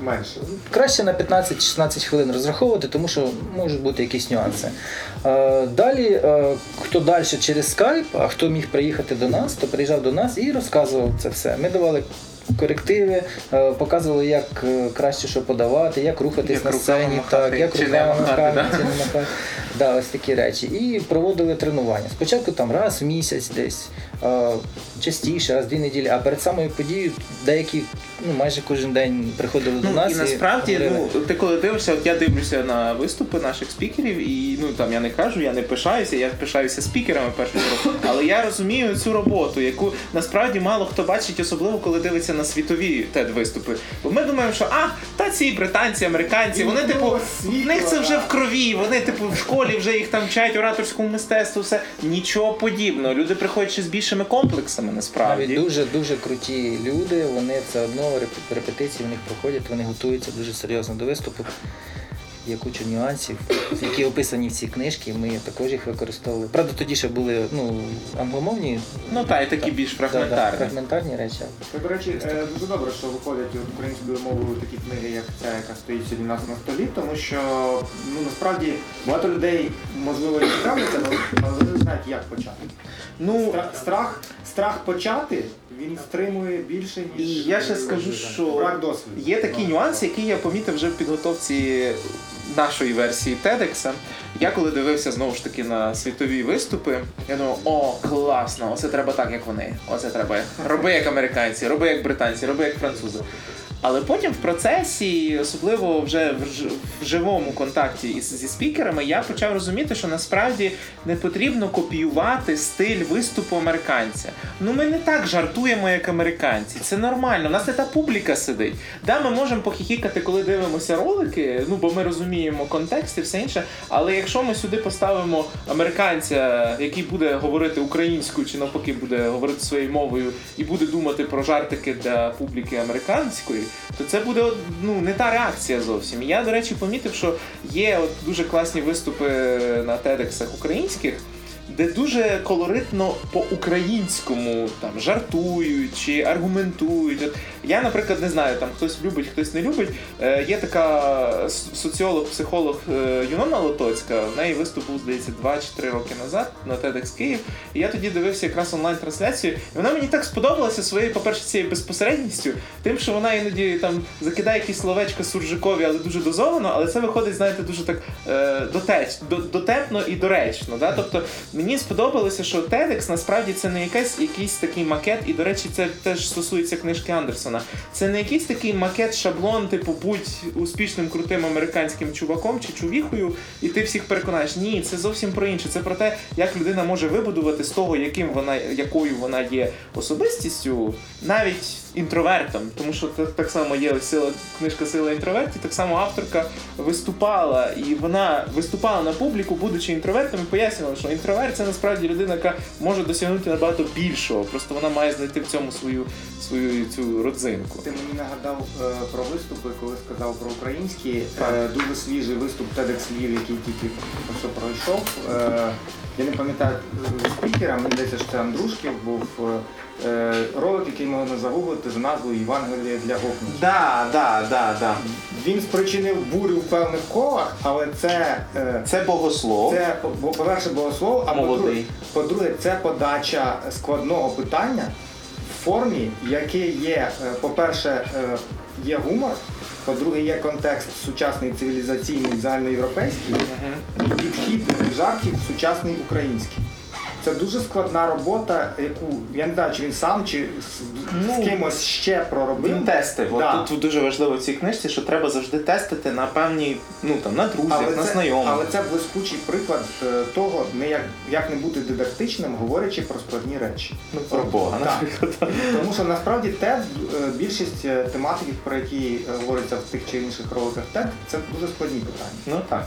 Менше.
краще на 15-16 хвилин розраховувати, тому що можуть бути якісь нюанси. Далі, хто далі через скайп, а хто міг приїхати до нас, то приїжджав до нас і розказував це все. Ми давали корективи, е, показували, як е, краще що подавати, як рухатись
Як
на сцені,
махати,
так, як руками
махати,
махати,
да?
махати. Да, ось такі речі. І проводили тренування. Спочатку там раз в місяць десь, е, частіше, раз в дві неділі, а перед самою подією деякі ну, майже кожен день приходили до
Ну
нас.
і насправді,
говорили.
ну ти коли дивишся, от я дивлюся на виступи наших спікерів, і ну там я не кажу, я не пишаюся, я пишаюся спікерами першу чергу, але я розумію цю роботу, яку насправді мало хто бачить, особливо коли дивиться на світові тед виступи. Бо ми думаємо, що а та ці британці, американці, вони типу в них це вже в крові. Вони типу в школі вже їх там вчать ораторському мистецтву. Все нічого подібного. Люди приходять ще з більшими комплексами, насправді.
Навіть дуже дуже круті люди. Вони все одно реп- репетиції в них проходять, вони готуються дуже серйозно до виступу. Є куча нюансів, які описані в цій книжці. Ми також їх використовували. Правда, тоді ще були ну, англомовні,
Ну так, і такі більш
да, да,
фрагментарні.
фрагментарні речі.
Це, до речі, е, дуже добре, що виходять українською мовою такі книги, як ця, яка стоїть сьогодні у нас на столі, тому що ну насправді багато людей можливо і цікавляться, але але вони не знають, як почати.
Ну,
Стра- Страх, страх почати він стримує більше,
І
ніж
я ще скажу, що
брак досвіду.
є такі нюанси, які я помітив вже в підготовці нашої версії TEDx. Я коли дивився знову ж таки на світові виступи, я думав, о, класно, оце треба так, як вони. Оце треба. Роби як американці, роби як британці, роби як французи. Але потім в процесі, особливо вже в, живому контакті із, зі спікерами, я почав розуміти, що насправді не потрібно копіювати стиль виступу американця. Ну ми не так жартуємо, як американці. Це нормально. У нас не та публіка сидить. Да, ми можемо похихікати, коли дивимося ролики, ну бо ми розуміємо контекст і все інше. Але якщо ми сюди поставимо американця, який буде говорити українською чи навпаки буде говорити своєю мовою і буде думати про жартики для публіки американської, то це буде ну не та реакція зовсім. Я, до речі, помітив, що є от дуже класні виступи на тедексах українських. Де дуже колоритно по-українському там жартують чи аргументують. Я, наприклад, не знаю, там хтось любить, хтось не любить. Е, є така соціолог-психолог е, Юнона Лотоцька. В неї виступ був, здається, 2 чи 3 роки назад на TEDx Київ. І я тоді дивився якраз онлайн-трансляцію. І вона мені так сподобалася своєю, по-перше, цією безпосередністю, тим, що вона іноді там закидає якісь словечка суржикові, але дуже дозовано, але це виходить, знаєте, дуже так е, дотепно і доречно. Да? Тобто мені сподобалося, що TEDx насправді це не якийсь, якийсь такий макет, і до речі, це теж стосується книжки Андерсона. Це не якийсь такий макет, шаблон, типу, будь успішним крутим американським чуваком чи чувіхою, і ти всіх переконаєш. Ні, це зовсім про інше. Це про те, як людина може вибудувати з того, яким вона, якою вона є особистістю, навіть інтровертом. Тому що так само є сила книжка Сила інтровертів, так само авторка виступала, і вона виступала на публіку, будучи інтровертом, і пояснювала, що інтроверт це насправді людина, яка може досягнути набагато більшого. Просто вона має знайти в цьому свою свою цю родзинку.
Ти мені нагадав е, про виступи, коли сказав про українські. Е, дуже свіжий виступ TEDx Львів, який тільки що пройшов. Е, я не пам'ятаю спікера, мені здається, що це Андрушків був. Е, ролик, який можна загуглити за назвою Євангелія для гопників.
Да, да, да, да.
Він спричинив бурю в певних колах, але це, е,
Це богослов.
це по- по-перше, богослов, а по-друге, це подача складного питання формі, яке є, е, по-перше, е, є гумор, по-друге, є контекст сучасний цивілізаційний загальноєвропейський, і підхід жартів сучасний український. Це дуже складна робота, яку я не знаю, чи він сам, чи з,
Ну,
з кимось ще проробив.
Він тестив. От Тут дуже важливо в цій книжці, що треба завжди тестити на певні, ну там на друзях, на
це,
знайомих.
але це блискучий приклад е, того, не як, як не бути дидактичним, говорячи про складні речі.
Ну, про Бога, наприклад.
Тому що насправді TED, е, більшість е, тематик, про які говориться в тих чи інших роликах TED, це дуже складні питання.
Ну так.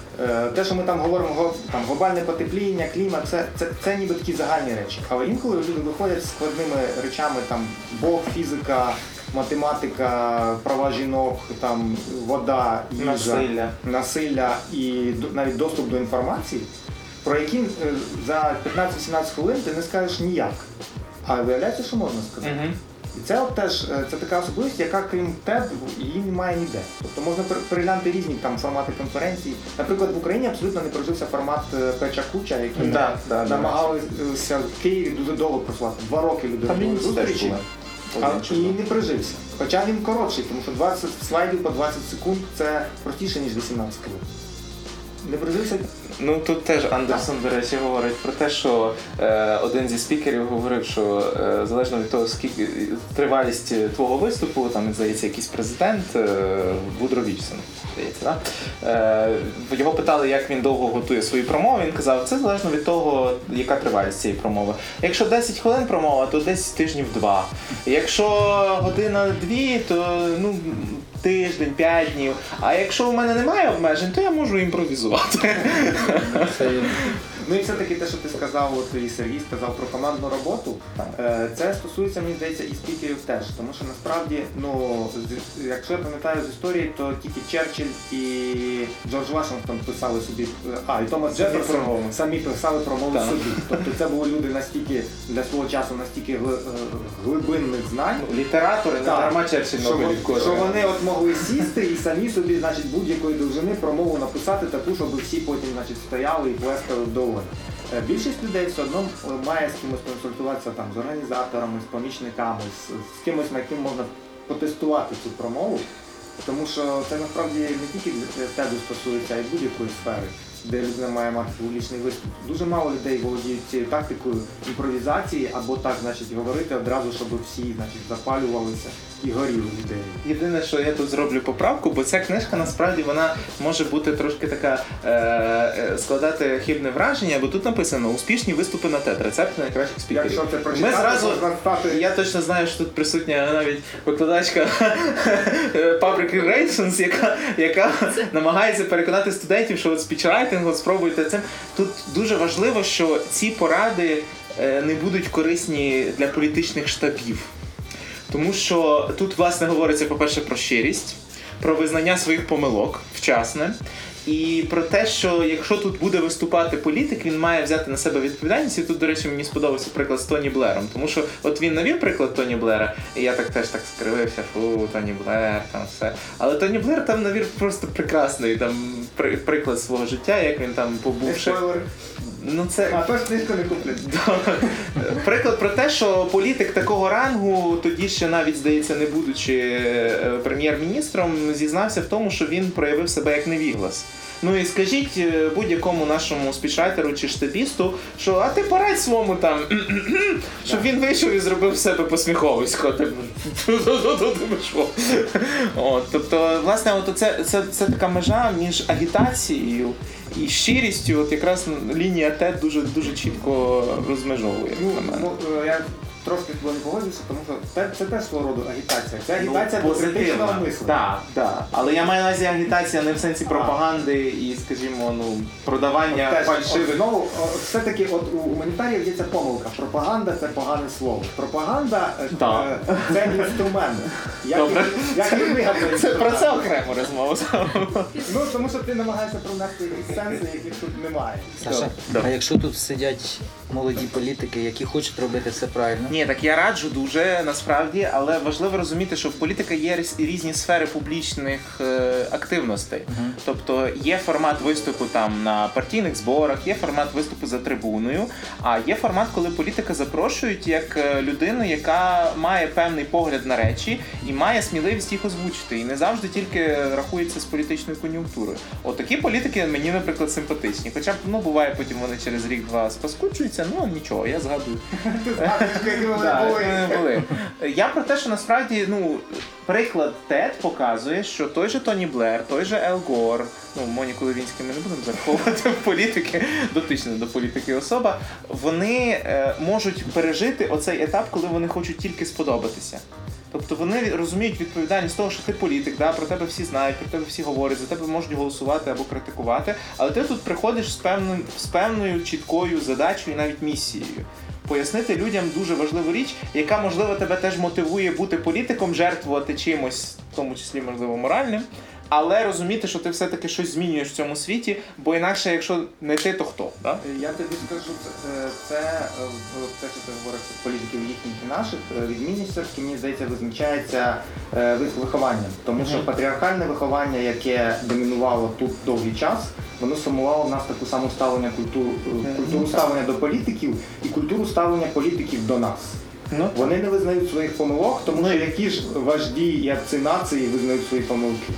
Те, що ми там говоримо, го- там глобальне потепління, клімат, це, це, це ніби такі загальні речі. Але інколи люди виходять з складними речами, там Бог, фізика, математика, права жінок, там вода, їжа,
Насилля.
насилля і навіть доступ до інформації, про які е, за 15-18 хвилин ти не скажеш ніяк. А виявляється, що можна сказати.
Угу.
Це от теж е, це така особливість, яка крім TED, її немає ніде. Тобто можна переглянути різні там формати конференцій. Наприклад, в Україні абсолютно не прожився формат е, Печа Куча, який
Да, да,
намагалися в Києві дуже довго просувати. Два роки люди
Там
робили зустрічі. і не прижився. Хоча він коротший, тому що 20 слайдів по 20 секунд це простіше, ніж 18 хвилин. Не прижився.
Ну тут теж Андерсон, до речі, говорить про те, що е, один зі спікерів говорив, що е, залежно від того, скільки тривалість твого виступу, там здається, якийсь президент е, Вудро Вільсон, здається, да? е, його питали, як він довго готує свої промови. Він казав, це залежно від того, яка тривалість цієї промови. Якщо 10 хвилин промова, то десь тижнів два. Якщо година дві, то ну. Тиждень, п'ять днів. А якщо у мене немає обмежень, то я можу імпровізувати.
Ну і все-таки те, що ти сказав, от і Сергій сказав про командну роботу, е, це стосується, мені здається, і спікерів теж. Тому що насправді, ну, якщо я пам'ятаю з історії, то тільки Черчилль і Джордж Вашингтон писали собі, а, і Томас Джеферсон самі писали промови собі. Тобто це були люди настільки для свого часу настільки е, глибинних знань.
Літератори не дарма Черчилль
Що, вони от могли сісти і самі собі, значить, будь-якої довжини промову написати таку, щоб всі потім значить, стояли і плескали вдоволі. Е, Більшість людей все одно е, має з кимось консультуватися там, з організаторами, з помічниками, з, з кимось, на яким можна потестувати цю промову. Тому що це насправді не тільки для тебе стосується, а й будь-якої сфери, де людина має мати публічний виступ. Дуже мало людей володіють цією тактикою імпровізації або так, значить, говорити одразу, щоб всі значить, запалювалися і горіли ідеєю.
Єдине, що я тут зроблю поправку, бо ця книжка насправді вона може бути трошки така е, е, складати хибне враження, бо тут написано успішні виступи на TED, рецепти найкращих спікерів.
Якщо це
Ми зразу
можна стати
я точно знаю, що тут присутня навіть викладачка Public Relations, яка, яка намагається переконати студентів, що от спічрайтинг, от спробуйте цим. Тут дуже важливо, що ці поради е, не будуть корисні для політичних штабів. Тому що тут, власне, говориться, по-перше, про щирість, про визнання своїх помилок вчасне. І про те, що якщо тут буде виступати політик, він має взяти на себе відповідальність. І тут, до речі, мені сподобався приклад з Тоні Блером. Тому що от він навів приклад Тоні Блера, і я так теж так скривився, фу, Тоні Блер, там все. Але Тоні Блер там навів просто прекрасний там при- приклад свого життя, як він там побувши. Ну це
А то ж книжку не куплять.
Приклад про те, що політик такого рангу, тоді ще навіть здається, не будучи е, прем'єр-міністром, зізнався в тому, що він проявив себе як невіглас. Ну і скажіть е, будь-якому нашому спічрайтеру чи штабісту, що а ти порадь своєму там, щоб він вийшов і зробив себе посміховисько. Тобто, власне, от це така межа між агітацією і щирістю, от якраз лінія Т дуже дуже чітко розмежовує.
Ну,
на мене.
ну, е, я трошки з тобою не погоджуюся, тому що це, це теж свого роду агітація. Це агітація
Ну,
до критичного мислення.
Так, так. Але я маю на увазі агітація не в сенсі пропаганди і, скажімо, ну, продавання
Теж,
фальшивих.
от, знову, о, все-таки от у гуманітаріїв є ця помилка. Пропаганда це погане слово. Пропаганда е,
Так.
е, це інструмент. Як,
Добре.
і- як і
Це про це окремо розмова.
Ну тому що ти намагаєшся пронести якісь сенси, яких тут немає.
Саша, а якщо тут сидять молоді політики, які хочуть робити все правильно,
Ні, так я раджу дуже насправді, але важливо розуміти, що в політика є різ- різні сфери публічних е, активностей. Тобто є формат виступу там на партійних зборах, є формат виступу за трибуною, а є формат, коли політика запрошують як е, людину, яка має певний погляд на речі і має сміливість їх озвучити. І не завжди тільки рахується з політичною кон'юнктурою. От такі політики мені, наприклад, симпатичні. Хоча ну буває, потім вони через рік-два спаскуджуються, ну нічого, я згадую. Я про те, що насправді ну приклад ТЕД показує, що той же Тоні Блер, той же Ел Гор, ну Моніку Левінську ми не будемо заховувати в політики, дотична до політики особа, вони е, можуть пережити оцей етап, коли вони хочуть тільки сподобатися. Тобто вони розуміють відповідальність того, що ти політик, да, про тебе всі знають, про тебе всі говорять, за тебе можуть голосувати або критикувати. Але ти тут приходиш з певним з певною чіткою задачею навіть місією. Пояснити людям дуже важливу річ, яка можливо тебе теж мотивує бути політиком, жертвувати чимось, в тому числі можливо моральним, але розуміти, що ти все-таки щось змінюєш в цьому світі, бо інакше, якщо не ти, то хто? Да?
Я тобі скажу, це, е, е, те, що ти говориш політиків їхніх і наших, е, відмінність все-таки, мені здається, визначається е, вихованням. Тому що патріархальне виховання, яке домінувало тут довгий час, воно сформувало в нас таку саму ставлення культуру, е, культуру ставлення до політиків і культуру ставлення політиків до нас.
Ну,
Вони не визнають своїх помилок, тому що які ж вожді і отці нації визнають свої помилки.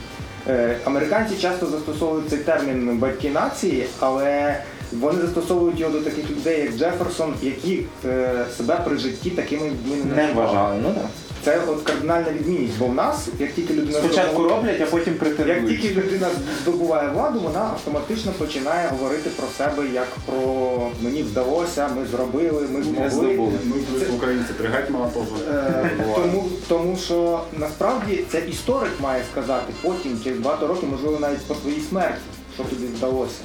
Е, Американці часто застосовують цей термін батьки нації, але вони застосовують його до таких людей, як Джеферсон, які е, себе при житті такими не
вважали. Ну так.
Це от кардинальна відмінність, бо в нас, як тільки людина
Спочатку
здобула-
роблять, а потім
як тільки людина здобуває владу, вона автоматично починає говорити про себе як про мені вдалося, ми зробили, ми змогли.
здобули.
Ну, плюс українці три гетьмана теж.
Е, тому, тому що насправді це історик має сказати потім, через багато років, можливо, навіть по твоїй смерті, що тобі вдалося.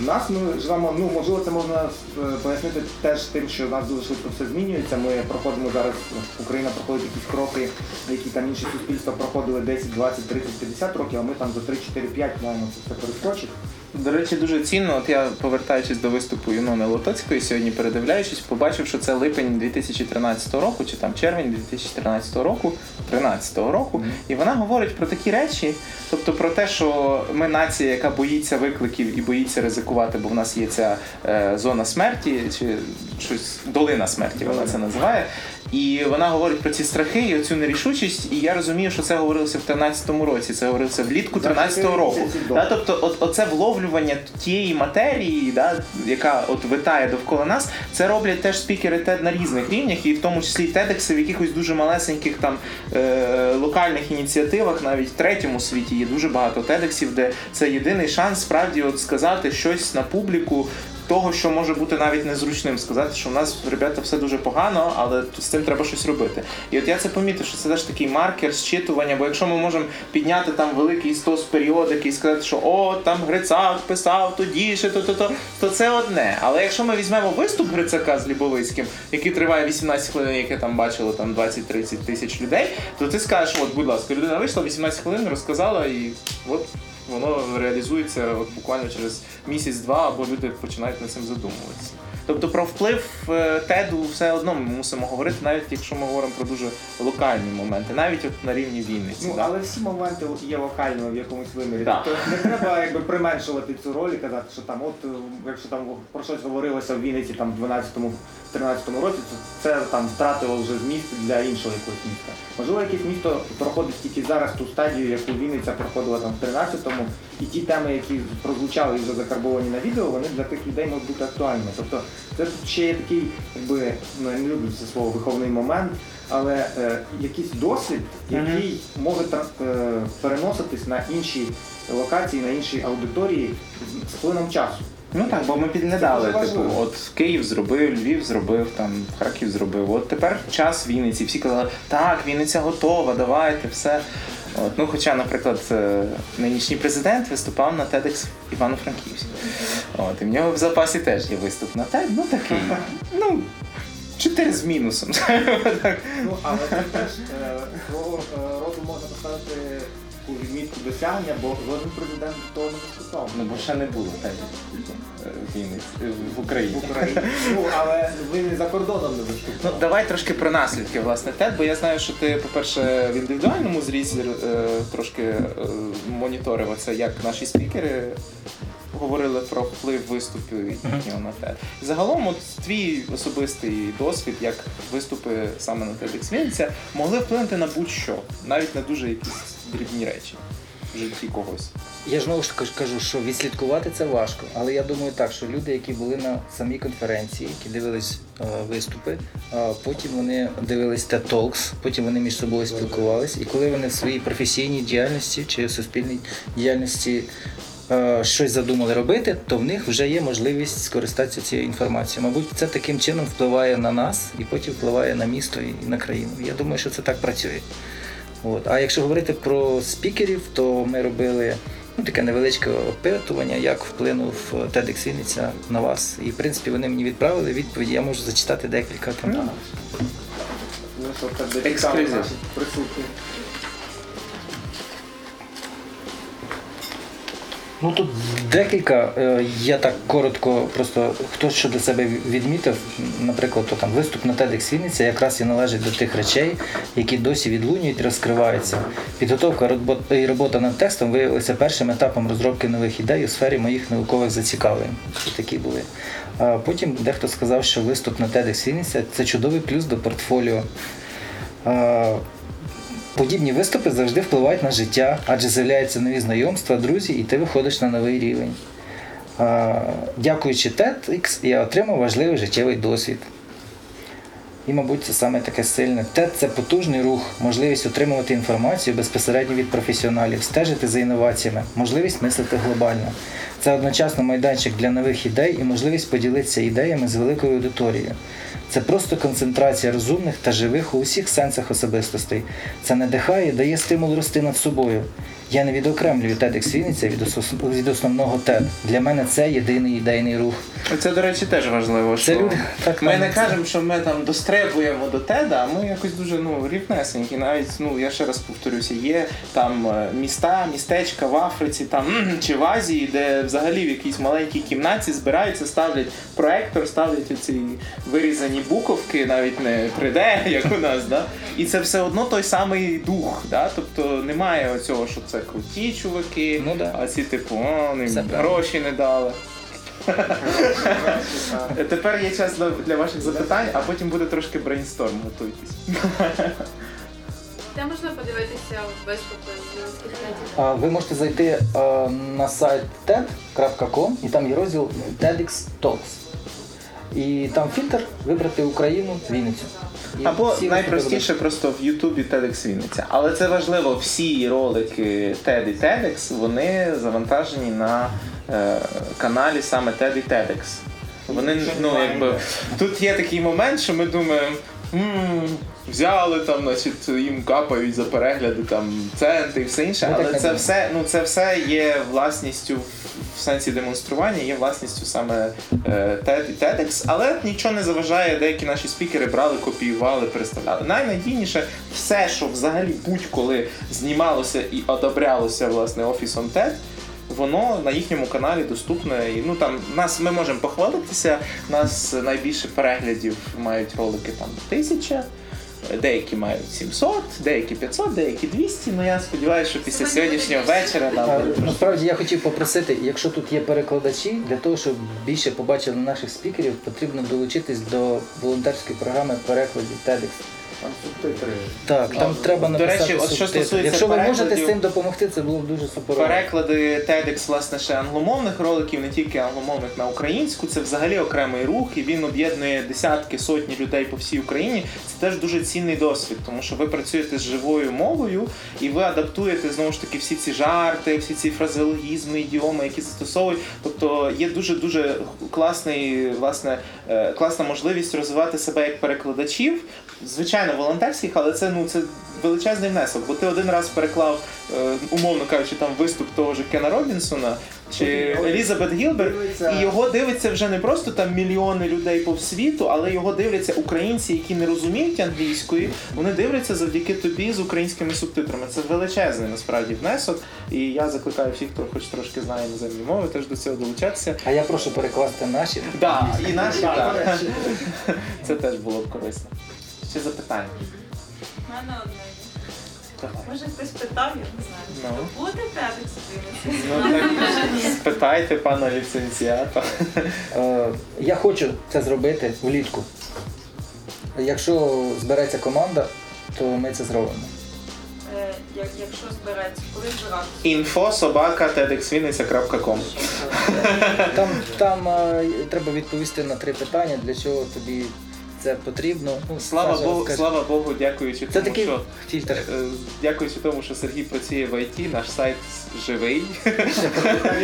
В нас ми живемо, ну можливо, це можна е, пояснити теж тим, що в нас дуже швидко все змінюється. Ми проходимо зараз, Україна проходить якісь кроки, які там інші суспільства проходили 10, 20, 30, 50 років, а ми там за 3, 4, 5 маємо це все перескочити.
До речі, дуже цінно. От я повертаючись до виступу Юнони Лотоцької, сьогодні передивляючись, побачив, що це липень 2013 року, чи там червень 2013 року, 13 року, і вона говорить про такі речі, тобто про те, що ми нація, яка боїться викликів і боїться ризикувати, бо в нас є ця е, зона смерті, чи щось долина смерті, вона це називає. І вона говорить про ці страхи і оцю нерішучість. І я розумію, що це говорилося в 13-му році. Це говорилося влітку
За
13-го року. Да, тобто, от, оце вловлювання тієї матерії, да, яка от витає довкола нас, це роблять теж спікери TED на різних рівнях, і в тому числі тедекси в якихось дуже малесеньких там е, локальних ініціативах, навіть в третьому світі є дуже багато тедексів, де це єдиний шанс справді от сказати щось на публіку. Того, що може бути навіть незручним, сказати, що в нас ребята все дуже погано, але з цим треба щось робити. І от я це помітив, що це теж такий маркер зчитування, бо якщо ми можемо підняти там великий стос періодики і сказати, що о, там Грицак писав тоді ще то, то, то, то це одне. Але якщо ми візьмемо виступ Грицака з Лібовицьким, який триває 18 хвилин, яке там бачило там 20-30 тисяч людей, то ти скажеш, от, будь ласка, людина вийшла 18 хвилин, розказала і от. Воно реалізується от буквально через місяць-два, або люди починають над цим задумуватися. Тобто про вплив е, теду все одно ми мусимо говорити, навіть якщо ми говоримо про дуже локальні моменти, навіть от на рівні Вінниці.
Ну
да.
але всі моменти є локальними в якомусь вимірі.
Так.
Тобто не треба якби применшувати цю роль і казати, що там, от е, якщо там про щось говорилося в Вінниці там в 12-му 13-му році, то це там втратило вже зміст для іншого якогось міста. Можливо, якесь місто проходить тільки зараз ту стадію, яку Вінниця проходила там в 13-му, і ті теми, які прозвучали і вже закарбовані на відео, вони для тих людей можуть бути актуальними. Тобто це тут ще є такий, якби ну я не люблю це слово виховний момент, але е, якийсь досвід, який може е, переноситись на інші локації, на інші аудиторії з плином часу.
Ну так, бо ми підглядали, типу, от Київ зробив, Львів зробив, там Харків зробив. От тепер час Вінниці. Всі казали, так, Вінниця готова, давайте, все. От, ну, хоча, наприклад, е, нинішній президент виступав на TEDx Івано-Франківську. От, і в нього в запасі теж є виступ на TED, ну такий. Ну, чотири з мінусом.
Ну, але теж е, свого е, роду можна поставити таку відмітку досягнення, бо жоден президент того не виступав.
Ну, бо ще не було TED в е, в Україні.
в Україні. Ну, але ви не за кордоном не виступали.
Ну, давай трошки про наслідки, власне, те, бо я знаю, що ти, по-перше, в індивідуальному зрізі е, трошки е, моніторив оце, як наші спікери говорили про вплив виступів їхнього на TED. Загалом, от твій особистий досвід, як виступи саме на TEDx Вінниця, могли вплинути на будь-що, навіть на дуже якісь дрібні речі в житті когось.
Я ж знову ж таки кажу, що відслідкувати це важко. Але я думаю так, що люди, які були на самій конференції, які дивились е, виступи, а потім вони дивились TED Talks, потім вони між собою спілкувались. І коли вони в своїй професійній діяльності чи суспільній діяльності е, щось задумали робити, то в них вже є можливість скористатися цією інформацією. Мабуть, це таким чином впливає на нас і потім впливає на місто і на країну. Я думаю, що це так працює. От. А якщо говорити про спікерів, то ми робили ну, таке невеличке опитування, як вплинув TEDx Вінниця на вас. І в принципі вони мені відправили відповіді. Я можу зачитати декілька там.
Ну, що цікаво
Ексклюзив.
присутні.
Ну тут декілька. Е, Я так коротко, просто хтось що для себе відмітив, наприклад, то там виступ на TEDx Вінниця якраз і належить до тих речей, які досі відлунюють розкриваються. Підготовка і робота над текстом виявилися першим етапом розробки нових ідей у сфері моїх наукових зацікавлень. Такі були. Потім дехто сказав, що виступ на TEDx Вінниця це чудовий плюс до портфоліо. Подібні виступи завжди впливають на життя, адже з'являються нові знайомства, друзі, і ти виходиш на новий рівень. Дякуючи TEDx, я отримав важливий життєвий досвід. І, мабуть, це саме таке сильне. TED – це потужний рух, можливість отримувати інформацію безпосередньо від професіоналів, стежити за інноваціями, можливість мислити глобально. Це одночасно майданчик для нових ідей і можливість поділитися ідеями з великою аудиторією. Це просто концентрація розумних та живих у усіх сенсах особистостей. Це надихає дає стимул рости над собою. Я не відокремлюю TEDx Вінниця від, основного TED. Для мене це єдиний ідейний рух.
Це, до речі, теж важливо.
Це
що
люди так
ми не кажемо, що ми там достребуємо до теда, а ми якось дуже ну, рівнесенькі. Навіть, ну, я ще раз повторюся, є там е, міста, містечка в Африці там, чи в Азії, де взагалі в якійсь маленькій кімнаті збираються, ставлять проектор, ставлять оці вирізані буковки, навіть не 3D, як у нас. Да? І це все одно той самий дух. Да? Тобто немає оцього, що це круті чуваки,
Ну да.
а ці типу, о, вони гроші не дали. Тепер є час для- ваших запитань, а потім буде трошки брейнсторм, готуйтесь.
Де можна подивитися весь попит з кількатів?
Ви можете зайти на сайт TED.com і там є розділ TEDx Talks. І там фільтр вибрати Україну, Вінницю.
Або найпростіше просто в Ютубі TEDx Вінниця. Але це важливо, всі ролики TED і TEDx, вони завантажені на е, каналі саме TED і TEDx. Вони, ну, якби, тут є такий момент, що ми думаємо, «М, взяли там, значить, їм капають за перегляди там центи і все інше,
Ми
але це все, ну, це все є власністю в сенсі демонстрування, є власністю саме е, TED і TEDx, але нічого не заважає, деякі наші спікери брали, копіювали, переставляли. Найнадійніше все, що взагалі будь-коли знімалося і одобрялося власне офісом TED, Воно на їхньому каналі доступне. І ну там нас ми можемо похвалитися. Нас найбільше переглядів мають ролики там тисяча. Деякі мають 700, деякі 500, деякі 200. Ну я сподіваюся, що після сьогоднішнього вечора нам буде
Насправді я хотів попросити, якщо тут є перекладачі, для того, щоб більше побачили наших спікерів, потрібно долучитись до волонтерської програми перекладів TEDx.
Там субтитри.
Так, там треба
до
написати
речі, от що
субтитри.
стосується
Якщо ви можете з
перекладів-
цим допомогти, це було б дуже суперово.
Переклади TEDx, власне, ще англомовних роликів, не тільки англомовних на українську. Це взагалі окремий рух, і він об'єднує десятки, сотні людей по всій Україні. Це теж дуже цінний досвід, тому що ви працюєте з живою мовою і ви адаптуєте знову ж таки всі ці жарти, всі ці фразеологізми, ідіоми, які застосовують. Тобто є дуже дуже класний, власне, е, класна можливість розвивати себе як перекладачів, звичайно, волонтерських, але це ну це величезний внесок, бо ти один раз переклав, е, умовно кажучи, там виступ того ж Кена Робінсона чи Елізабет Гілберт,
Дивиться.
і його дивиться вже не просто там мільйони людей по світу, але його дивляться українці, які не розуміють англійської. Вони дивляться завдяки тобі з українськими субтитрами. Це величезний насправді внесок. І я закликаю всіх, хто хоч трошки знає іноземні мови, теж до цього долучатися.
А я прошу перекласти наші.
Да, і наші так. Це теж було б корисно. Ще запитання.
У мене одне.
Давай.
Може хтось питав, я не знаю.
Ну.
Буде TEDx дивитися?
Ну, так, спитайте пана ліцензіата.
Е, я хочу це зробити влітку. Якщо збереться команда, то ми це зробимо.
Е, як- Якщо збереться, коли збиратися?
Інфо собака tedxvinниця.com
Там, там е, треба відповісти на три питання, для чого тобі це потрібно. Ну,
Слава
Саша
Богу,
розкаже.
слава Богу, дякуючи
Це
тому,
такий
що
фільтр.
е, дякуючи тому, що Сергій працює в ІТ, наш сайт живий.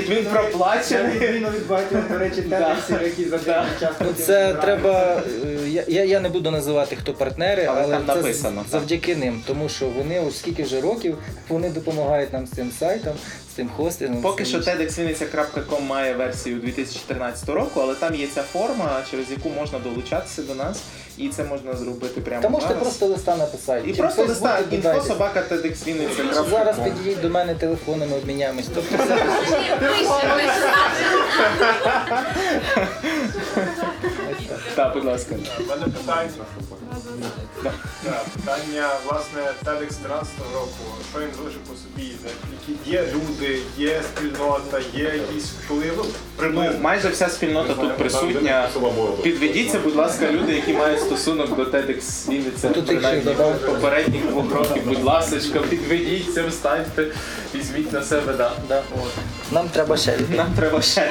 Він проплачений.
відміну від багатьох, до речі, тедексів, які за деякий час
це треба. е, Я, я, не буду називати хто партнери,
Але
але, це
написано,
завдяки ним, тому що вони ось скільки вже років вони допомагають нам з цим сайтом, з цим хостингом.
Поки що tedxvinниця.com має версію 2014 року, але там є ця форма, через яку можна долучатися до нас, і це можна зробити прямо
Та можете
зараз.
просто листа написати.
І
Чи
просто листа інфо собака tedxvinниця.com
Зараз підійдіть до мене телефонами, обміняємось. Тобто це
Так, будь ласка.
У мене питання. Так, питання, власне, TEDx 13 року. Що він залишив по собі? Є люди, є спільнота, є якісь впливи? Ну,
майже вся спільнота тут присутня. Підведіться, будь ласка, люди, які мають стосунок до TEDx Вінниця, принаймні попередніх двох років. Будь ласка, підведіться, встаньте, візьміть на себе. Да.
Да. Нам треба ще людей.
Нам треба ще.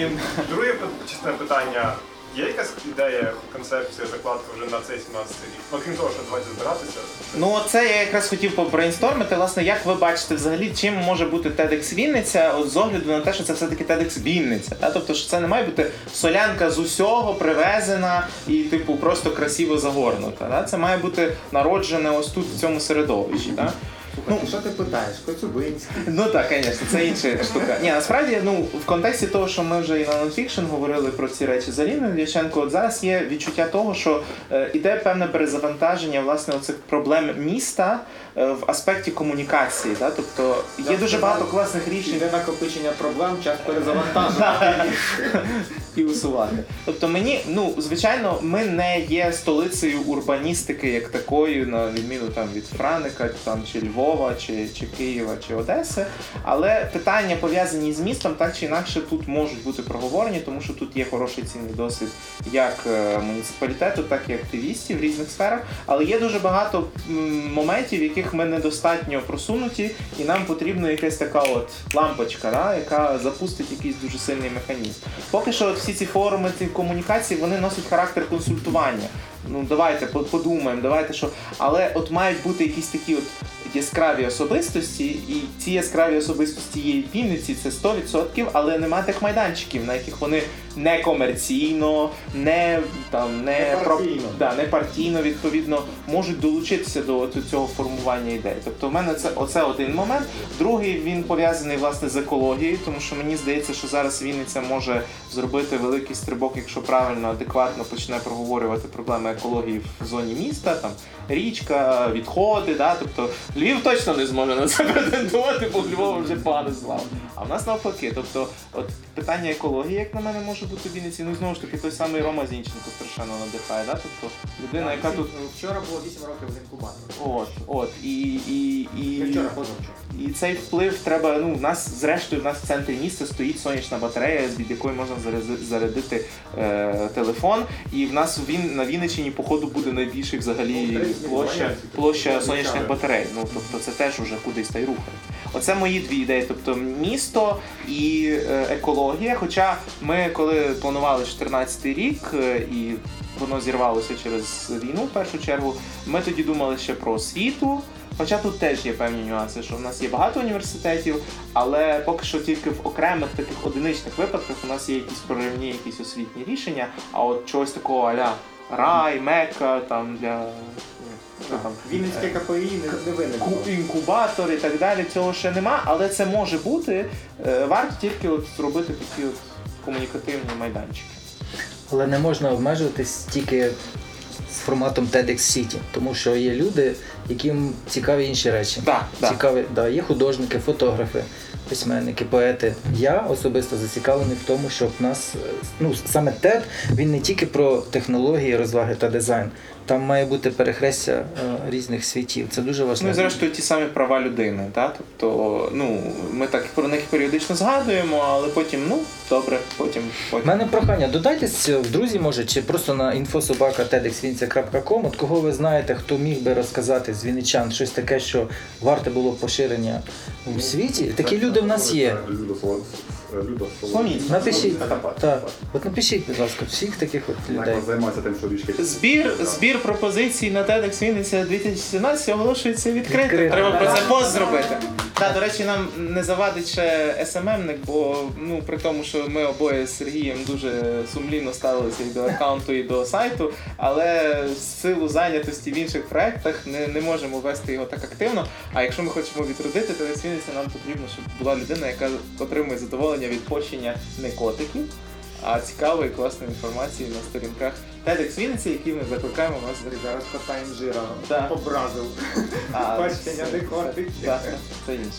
І друге частина питання. Є якась ідея, концепція, закладка вже на цей 17 рік? Ну, крім того, що давайте збиратися.
Ну, це я якраз хотів побрейнстормити. Власне, як ви бачите, взагалі, чим може бути TEDx Вінниця, з огляду на те, що це все-таки TEDx Вінниця. Та? Тобто, що це не має бути солянка з усього привезена і, типу, просто красиво загорнута. Та? Це має бути народжене ось тут в цьому середовищі. Та?
Ну, що ти питаєш? Коцюбинський.
Ну так, звісно, це інша штука. Ні, насправді, ну в контексті того, що ми вже і на нонфікшн говорили про ці речі з Аліною Дяченко, от зараз є відчуття того, що е, іде певне перезавантаження власне оцих проблем міста в аспекті комунікації. Да? Тобто є дуже багато класних рішень.
Іде накопичення проблем, час перезавантаження.
і усувати. Тобто мені, ну звичайно, ми не є столицею урбаністики як такою, на відміну там від Франика, там чи Львова, чи, чи Києва, чи Одеси. Але питання пов'язані з містом так чи інакше тут можуть бути проговорені, тому що тут є хороший цінний досвід як е, муніципалітету, так і активістів в різних сферах. Але є дуже багато моментів, в яких ми недостатньо просунуті, і нам потрібна якась така от лампочка, да, яка запустить якийсь дуже сильний механізм. Поки що от всі ці форуми, ці комунікації, вони носять характер консультування. Ну давайте подумаємо, давайте що. Але от мають бути якісь такі от яскраві особистості, і ці яскраві особистості є в Вінниці, це 100%, але нема тих майданчиків, на яких вони не комерційно, не там не,
Не
про-
партійно.
да, не партійно відповідно можуть долучитися до цього формування ідей. Тобто, в мене це оце один момент. Другий він пов'язаний власне з екологією, тому що мені здається, що зараз Вінниця може зробити великий стрибок, якщо правильно, адекватно почне проговорювати проблеми екології в зоні міста, там річка, відходи. Да? Тобто Львів точно не зможе на це претендувати, бо Львова вже погано слава. А в нас навпаки. Тобто, от питання екології, як на мене, може бути в Вінниці. Ну знову ж таки, той самий Рома Зінченко страшенно надихає. Да? Тобто людина, яка тут.
Вчора було 8 років в інкубаторі.
От, от, і, і, і,
вчора, позавчора.
і цей вплив треба. Ну, в нас, зрештою, в нас в центрі міста стоїть сонячна батарея, від якої можна зарядити е, телефон. І в нас Він, на Вінниччині, походу, буде найбільший взагалі площа, площа сонячних батарей. Ну, тобто це теж уже кудись та й рухає. Оце мої дві ідеї. Тобто місто і е, екологія. Хоча ми, коли планували 2014 рік, е, і воно зірвалося через війну в першу чергу, ми тоді думали ще про освіту. Хоча тут теж є певні нюанси, що в нас є багато університетів, але поки що тільки в окремих таких одиничних випадках у нас є якісь проривні, якісь освітні рішення, а от чогось такого аля рай, мека там для ну, там,
Вінницьке КПІ не, виникло.
інкубатор і так далі. Цього ще нема, але це може бути. Е, Варто тільки от зробити такі от комунікативні майданчики.
Але не можна обмежуватись тільки з форматом TEDx City, тому що є люди, яким цікаві інші речі.
Да, да.
Да, є художники, фотографи, письменники, поети. Я особисто зацікавлений в тому, щоб нас, е, ну саме TED, він не тільки про технології, розваги та дизайн. Там має бути перехрестя е, різних світів. Це дуже важливо.
Ну і зрештою ті самі права людини. Та? Тобто, ну, ми так про них періодично згадуємо, але потім, ну, добре, потім.
У мене прохання, додайтесь в друзі, може, чи просто на infosobaka.tedxvinnica.com, от кого ви знаєте, хто міг би розказати з вінничан щось таке, що варте було поширення у світі. Такі люди в нас є. Напишіть. Так. От напишіть, будь ласка, всіх таких от людей.
Яка займається тим, що річки.
Збір, збір пропозицій на TEDx Вінниця 2017 оголошується відкритим.
Відкрито.
Треба про це пост зробити. Та, до речі, нам не завадить ще СММник, бо ну при тому, що ми обоє з Сергієм дуже сумлінно ставилися і до аккаунту, і до сайту, але з силу зайнятості в інших проектах не, не можемо вести його так активно. А якщо ми хочемо відродити TEDx Вінниця, нам потрібно, щоб була людина, яка отримує задоволення від пощення не котиків. А цікавої класної інформації на сторінках TEDx Вінниці, які ми закликаємо вас
Зараз кота інжира
Да.
образив.
А,
Бачення
це-
не котик.
Так, це інше.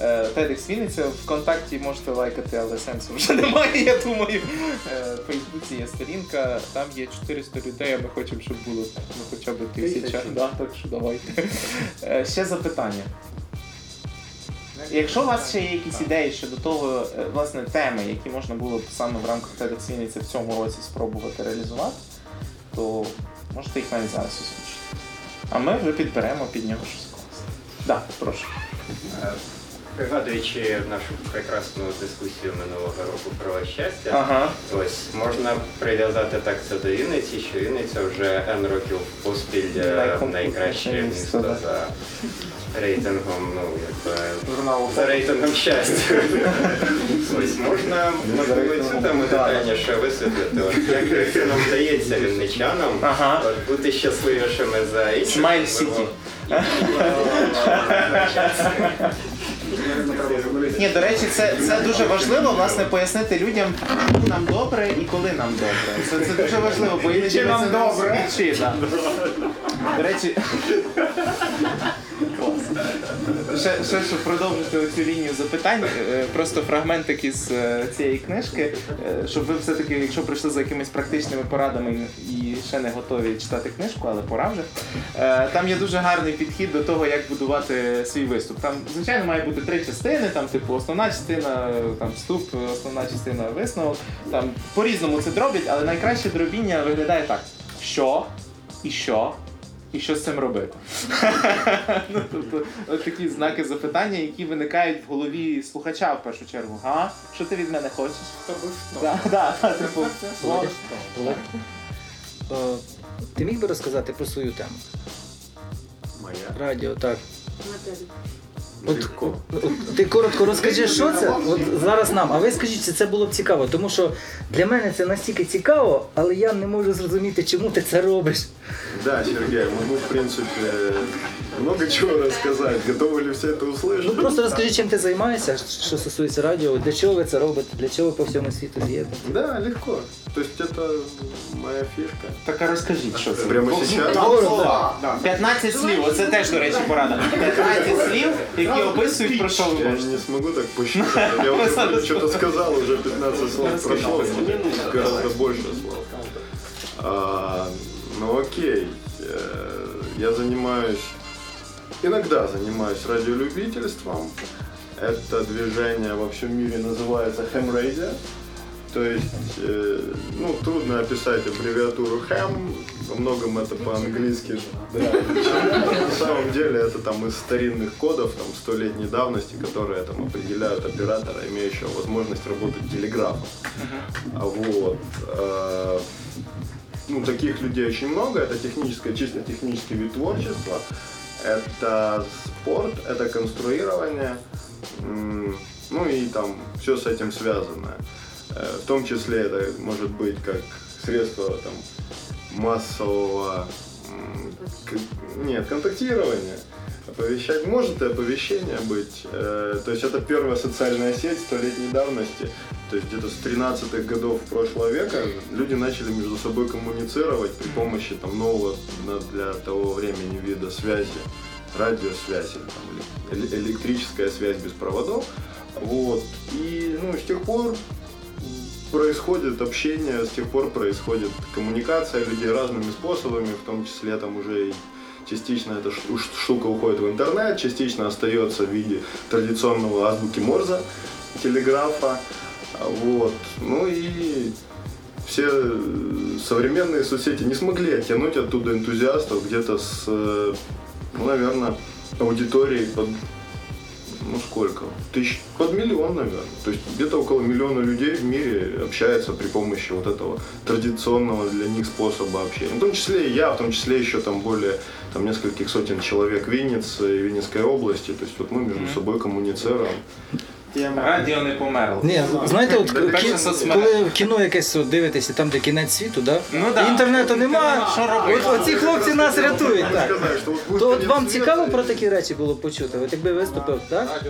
Е, TEDx Вінниця ВКонтакті можете лайкати, але сенсу вже немає, я думаю. Е, В Фейсбуці є сторінка, там є 400 людей, а ми хочемо, щоб було ну, хоча б тисяча. Да, так що давайте. Е, Ще запитання. Якщо у вас ще є якісь ідеї щодо того, е, власне, теми, які можна було б саме в рамках Вінниці в цьому році спробувати реалізувати, то можете їх навіть зараз озвучити. А ми вже підберемо під нього щось класне. Так, прошу.
Е, Пригадуючи нашу прекрасну дискусію минулого року про щастя,
Ага.
ось можна прив'язати так це до Вінниці, що Вінниця вже N років поспіль е, найкраще
місто
за рейтингом, ну якби рейтингом щастя. Ось можна можливо цю тему детальніше висвітлити. От як нам вдається вінничанам от, бути щасливішими за інших.
Смайл Сіті. Ні, до речі, це, це дуже важливо, власне, пояснити людям, чому нам добре і коли нам добре. Це, це дуже важливо, бо іноді
нам добре?
До речі, ще, ще щоб продовжити цю лінію запитань, е, просто фрагментик із е, цієї книжки, е, щоб ви все-таки, якщо прийшли за якимись практичними порадами і ще не готові читати книжку, але пора вже. Там є дуже гарний підхід до того, як будувати свій виступ. Там, звичайно, має бути три частини, там, типу, основна частина, там вступ, основна частина висновок. Там по-різному це дроблять, але найкраще дробіння виглядає так: що і що. І що з цим робити? ну, тобто, от такі знаки запитання, які виникають в голові слухача в першу чергу. Га? Що ти від мене хочеш? Да, да, да, типу.
О, Ти міг би розказати про свою тему?
Моя.
Радіо, так. От, от ти коротко розкажи, що це от зараз нам, а ви скажіть, чи це було б цікаво, тому що для мене це настільки цікаво, але я не можу зрозуміти, чому ти це робиш.
Да, Сергей, мы, мы, в принципе, много чего рассказать. Готовы ли все это
Ну
услышать?
просто розкажи, чим ти займаєшся, що стосується радіо, для чого ви це робите, для чого ви по всьому світу з'їдете.
Да, легко. То есть это моя фишка.
Так а розкажіть, що це.
Прямо сейчас?
Да. 15 слів, оце теж, до речі, порада. 15 слів, які описують про що ви
Я
можете.
не смогу так посчитать. Я уже что-то сказал, уже 15 слов прошло. Гораздо больше слов. А, ну окей. Э, Я занимаюсь, иногда занимаюсь радиолюбительством. Это движение во всем мире называется Ham Radio. То есть, э, ну, трудно описать аббревиатуру ham, во многом это по-английски. Да. На самом деле это там из старинных кодов, там, столетней давности, которые там определяют оператора, имеющего возможность работать телеграфом. А Вот. э, Ну, таких людей очень много, это техническое, чисто технический вид творчества. Это спорт, это конструирование, ну и там все с этим связанное. Э, В том числе это может быть как средство там, массового нет, контактирования. Оповещать может и оповещение быть. Э, То есть это первая социальная сеть столетней давности. То есть где-то с 13-х годов прошлого века люди начали между собой коммуницировать при помощи там, нового для того времени вида связи, радиосвязи, там, электрическая связь без проводов. Вот. И ну, с тех пор происходит общение, с тех пор происходит коммуникация людей разными способами, в том числе там уже и частично эта штука уходит в интернет, частично остается в виде традиционного азбуки Морзе, телеграфа. Вот. Ну и все современные соцсети не смогли оттянуть оттуда энтузиастов где-то с, э, ну, наверное, аудиторией под ну сколько? Тысяч, под миллион, наверное. То есть где-то около миллиона людей в мире общается при помощи вот этого традиционного для них способа общения. В том числе и я, в том числе еще там более там, нескольких сотен человек в Виннице и Винницкой области. То есть вот мы между собой коммуницируем.
Радіо не померло.
Ні, знаєте, от кі- коли в кіно якесь от дивитеся, там де кінець світу, да?
Ну да.
інтернету немає,
Що робити?
от оці хлопці нас рятують. Так. То от вам цікаво про такі речі було почути? От якби виступив, так?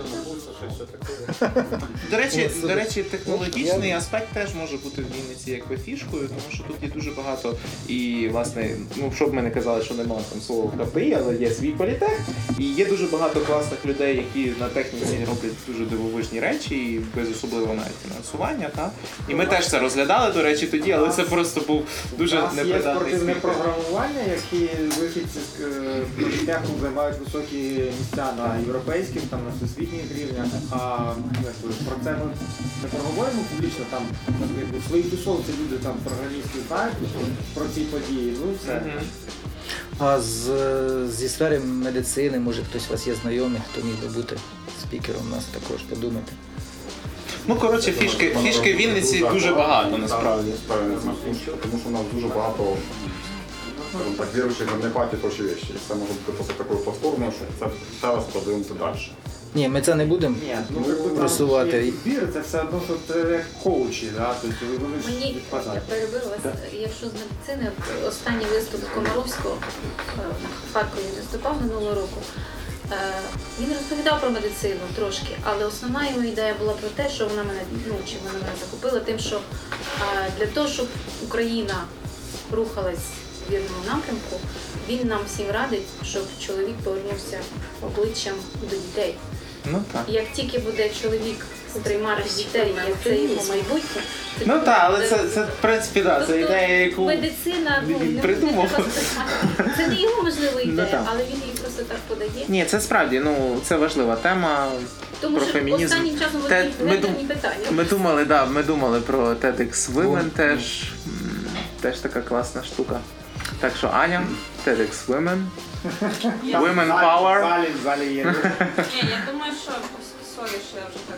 До речі, до речі, технологічний аспект теж може бути в Вінниці якби фішкою, тому що тут є дуже багато і власне, ну що б ми не казали, що немає там слова КПІ, але є свій політех, і є дуже багато класних людей, які на техніці роблять дуже дивовижні речі, і без особливого навіть фінансування. Та? І ми теж це розглядали, до речі, тоді, але це просто був дуже
У нас є
непридатний
спортивне програмування, які вихідці з е, займають високі місця на європейських, там на всесвітніх рівнях. А про це ми не проговоримо публічно. Там в своїй тусовці люди там програмістів знають про ці події. Ну все.
А з, зі сфери медицини, може хтось у вас є знайомий, хто міг би бути спікером у нас також, подумайте.
Ну коротше, фішки, фішки в Вінниці дуже багато насправді.
Тому що у нас дуже багато так, верующих в гомеопатии и прочие це може бути просто такою платформою, що це ще раз подивимося далі.
Ні, ми це не будемо
ну
просувати.
Збір це все одно, що це як коучі, да? тобто вони ж
Мені я перебив вас. Якщо з медицини, останній виступ Комаровського е, на Харкові виступав минулого року. Е, Він розповідав про медицину трошки, але основна його ідея була про те, що вона мене ну чи вона мене захопила, тим, що е, для того, щоб Україна рухалась в вірному напрямку, він нам всім радить, щоб чоловік повернувся обличчям до дітей.
Ну так.
Як тільки буде чоловік сприймати дітей, як це його майбутнє,
Ну так, але це, це в принципі да, це
Тобто
ідея, яку
медицина ну,
придумав.
Це не його можливо
Ну,
ідея, але він її просто так подає.
Ні, це справді ну це важлива тема.
Тому
про
що
фемінізм.
останнім часом
Те- ми, дум-
питання.
ми думали, да, ми думали про TEDx Women теж. Теж така класна штука. Так що Аня, TEDx Women. Women
В
Power.
залі, в залі є.
Ні, я думаю, що sorry, що я вже так.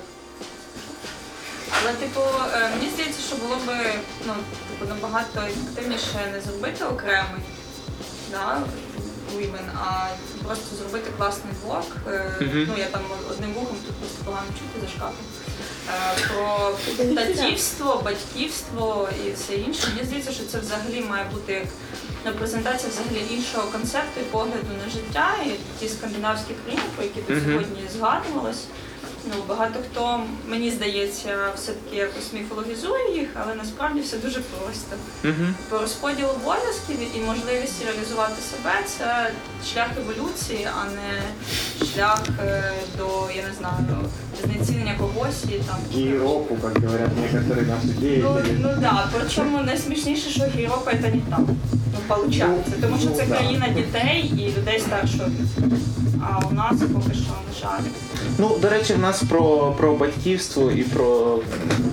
Але, типу, е, мені здається, що було би ну, типу, набагато ефективніше не зробити окремий да, women, а просто зробити класний блок.
Mm-hmm.
Ну, я там одним вухом тут просто погано чути за шкафом. Е, Про татівство, батьківство і все інше. Мені здається, що це взагалі має бути як ну, презентація взагалі іншого концепту і погляду на життя і ті скандинавські країни, про які тут
Мгм.
сьогодні згадувалось. Ну, багато хто, мені здається, все-таки якось міфологізує їх, але насправді все дуже просто.
Угу.
По розподіл обов'язків і можливість реалізувати себе це шлях еволюції, а не шлях е, до, я не знаю, знецінення когось і там.
Гейропу, как говорят некоторые наши
Ну,
деятели.
ну да, причому найсмішніше, що Європа це не там. Ну, получається. Тому що це
ну,
країна дітей і людей старшого віку. А у нас поки що, на жаль.
Ну, до речі, в нас про, про батьківство і про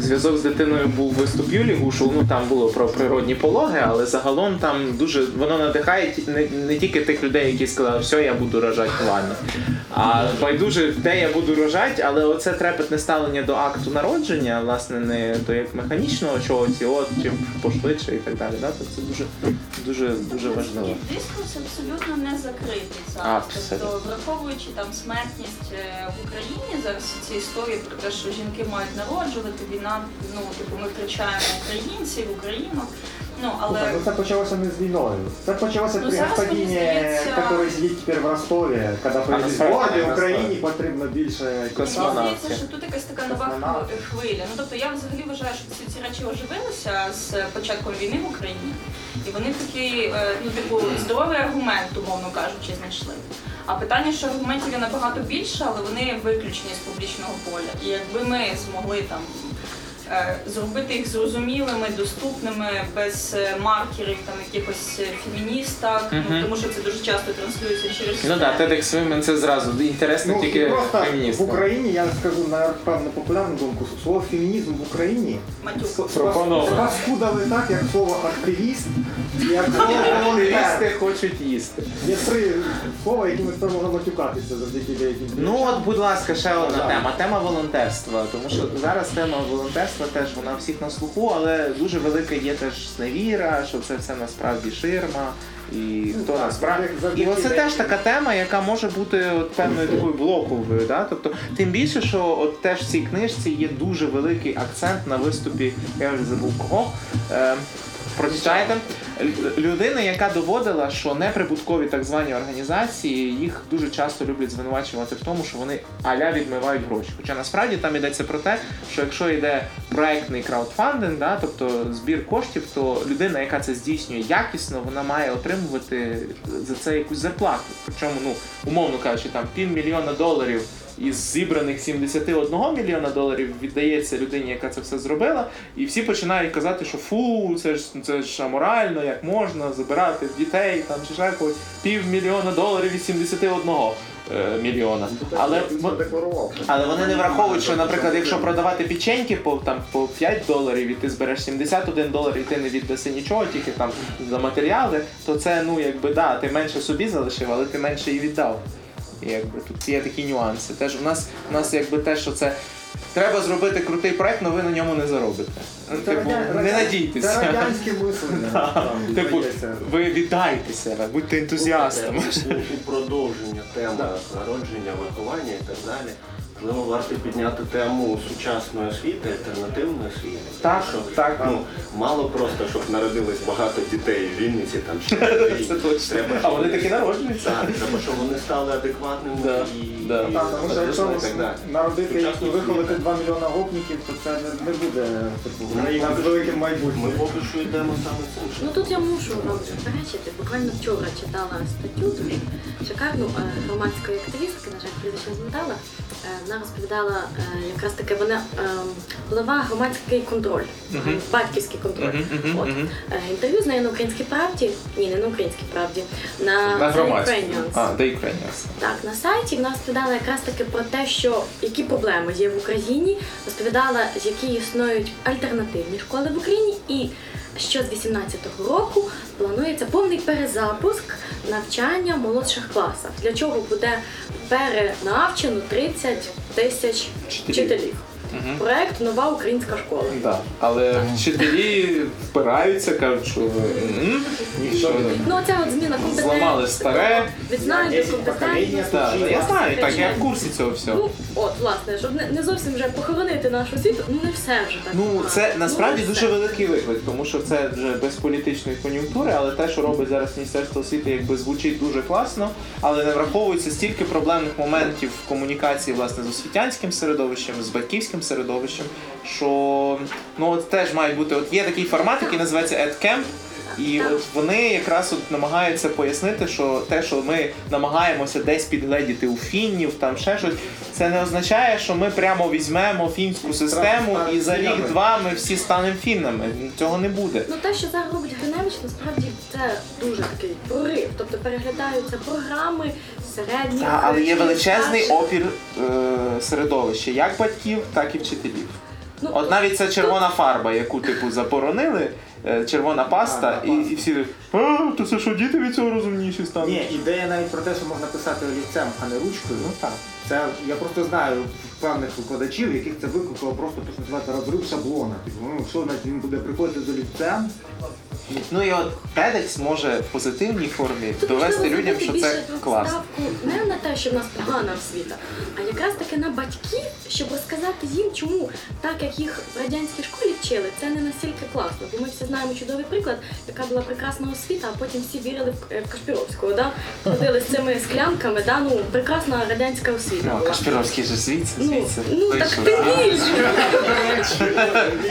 зв'язок з дитиною був виступ Юлі Гушул. Ну там було про природні пологи, але загалом там дуже воно надихає ті- не, не тільки тих людей, які сказали, все, я буду рожати в ванні. А байдуже, де я буду рожати, але оце трепетне ставлення до акту народження, власне, не до як механічного чогось, і от чим пошвидше і так далі. Да? То це дуже дуже дуже важливо.
Дискурс абсолютно не закритий зараз.
Абсолютно.
Тобто, враховуючи там смертність е, в Україні, зараз ці історії про те, що жінки мають народжувати, війна, ну типу ми втрачаємо українців, Україну. Ну але
Ну, це почалося не з війною. Це почалося
Ну,
при
зараз, мені здається-
який сидить тепер в Ростові, коли производить,
в
Україні потрібно більше
Мені здається, що тут якась така нова хвиля. Ну тобто я взагалі вважаю, що всі ці речі оживилися з початком війни в Україні, і вони такий, е, ну типу, здоровий аргумент, умовно кажучи, знайшли. А питання, що аргументів є набагато більше, але вони виключені з публічного поля. І якби ми змогли там. Е, Зробити їх зрозумілими, доступними, без е, маркерів, там якихось е, феміністок, ну тому що це дуже часто транслюється через
Ну так, TEDx Women це зразу інтересно
Ну,
тільки
просто в
феміністам.
Україні, я скажу на певну популярну думку, слово фемінізм в Україні
матюк.
Пропоновано.
так, як слово активіст, як слово
Активісти хочуть їсти.
Є три слова, якими тепер можна матюкатися завдяки деяким
Ну от, будь ласка, ще одна
Так.
тема. Тема волонтерства. Тому що зараз тема волонтерства теж вона всіх на слуху, але дуже велика є теж зневіра, що це все насправді ширма. І хто
ну,
насправді і оце теж така тема, яка може бути от певною такою блоковою. Да? Тобто, тим більше, що от теж в цій книжці є дуже великий акцент на виступі, я вже забув кого. Е, Прочитайте людина, яка доводила, що неприбуткові так звані організації їх дуже часто люблять звинувачувати в тому, що вони аля відмивають гроші. Хоча насправді там йдеться про те, що якщо йде проектний краудфандинг, да, тобто збір коштів, то людина, яка це здійснює якісно, вона має отримувати за це якусь зарплату. Причому, ну умовно кажучи, там півмільйона доларів із зібраних 71 мільйона доларів віддається людині, яка це все зробила, і всі починають казати, що фу, це ж це ж аморально, як можна забирати дітей там чи ще когось півмільйона доларів із 71 е, мільйона. Але але вони не враховують, що, наприклад, якщо продавати печеньки по там по 5 доларів, і ти збереш 71 долар, і ти не віддаси нічого, тільки там за матеріали, то це ну якби да, ти менше собі залишив, але ти менше і віддав. І якби тут є такі нюанси. Теж у нас у нас якби те, що це треба зробити крутий проект, але ви на ньому не заробите. Ну, Типу, не надійтеся.
Це радянське мислення.
Типу, ви віддайтеся, будьте ентузіастами.
У продовження теми народження, виховання і так далі. Можливо, варто підняти тему сучасної освіти, альтернативної освіти.
Так,
що,
так.
Ну, мало просто, щоб народилось багато дітей в Вінниці там чи
Це точно.
Треба,
А вони таки народжуються.
Так, треба, щоб вони стали адекватними
Да,
і,
да.
і
Так, тому що якщо
і так далі.
народити і виховати
освіта.
2 мільйона гопників, то це не, не буде типу, з великим
Ми
майбутнім.
поки що йдемо саме цим
Ну
шляхом.
тут я мушу вам заперечити. Буквально вчора читала статтю дуже шикарну е, громадської активістки, на жаль, прізвище не згадала. Е, Вона розповідала е, якраз таки вона е, голова громадський контроль, батьківський контроль. От. Е, інтерв'ю з нею на українській правді. Ні, не на українській правді, на.
А, The Ukrainians.
Так, на сайті вона розповідала якраз таки про те, що які проблеми є в Україні, розповідала, які існують альтернативні школи в Україні, і що з 18-го року планується повний перезапуск навчання в молодших класах, для чого буде перенавчено 30 тисяч вчителів.
Мгм.
Проект Нова українська школа.
Да. Але вчителі впираються, кажуть, що м, нічого не
Ну, оця от зміна компетенції.
зламали старе.
Відзнання.
Так, я знаю, так, я в курсі цього всього.
Ну, от, власне, щоб не, не зовсім вже похоронити нашу освіту, ну не все вже так.
Ну,
погано.
це насправді
Ну, не
дуже
все.
великий виклик, тому що це вже без політичної кон'юнктури, але те, що робить зараз Міністерство освіти, якби звучить дуже класно, але не враховується стільки проблемних моментів в комунікації власне з освітянським середовищем, з батьківським середовищем, що ну от теж мають бути. От є такий формат, який називається EdCamp, і от вони якраз от намагаються пояснити, що те, що ми намагаємося десь підгледіти у фіннів, там ще щось, це не означає, що ми прямо візьмемо фінську систему і за рік-два ми всі станемо фіннами. Цього не буде.
Ну те, що зараз робить Гриневич, насправді це дуже такий прорив. Тобто переглядаються програми середніх.
Та, але є величезний
старших.
опір е, середовища, як батьків, так і вчителів.
Ну,
От навіть ця червона фарба, яку типу заборонили, е, червона паста, і, і всі а, то це що діти від цього розумніші стануть?
Ні, ідея навіть про те, що можна писати олівцем, а не ручкою. Ну так. Це я просто знаю певних викладачів, яких це викликало просто те, що розрив шаблона. Типу, ну що значить він буде приходити з олівцем?
Ну і от TEDx може в позитивній формі
Тут
довести людям, що це класно.
не на те, що в нас погана освіта, а якраз таки на батьків, щоб розказати їм, чому так як їх в радянській школі вчили, це не настільки класно. Бо ми всі знаємо чудовий приклад, яка була прекрасна освіта, а потім всі вірили в е, Кашпіровського, да? ходили з цими склянками, да? ну прекрасна радянська освіта.
Ну. Кашпіровський же звідси,
Ну, ну так тим більше.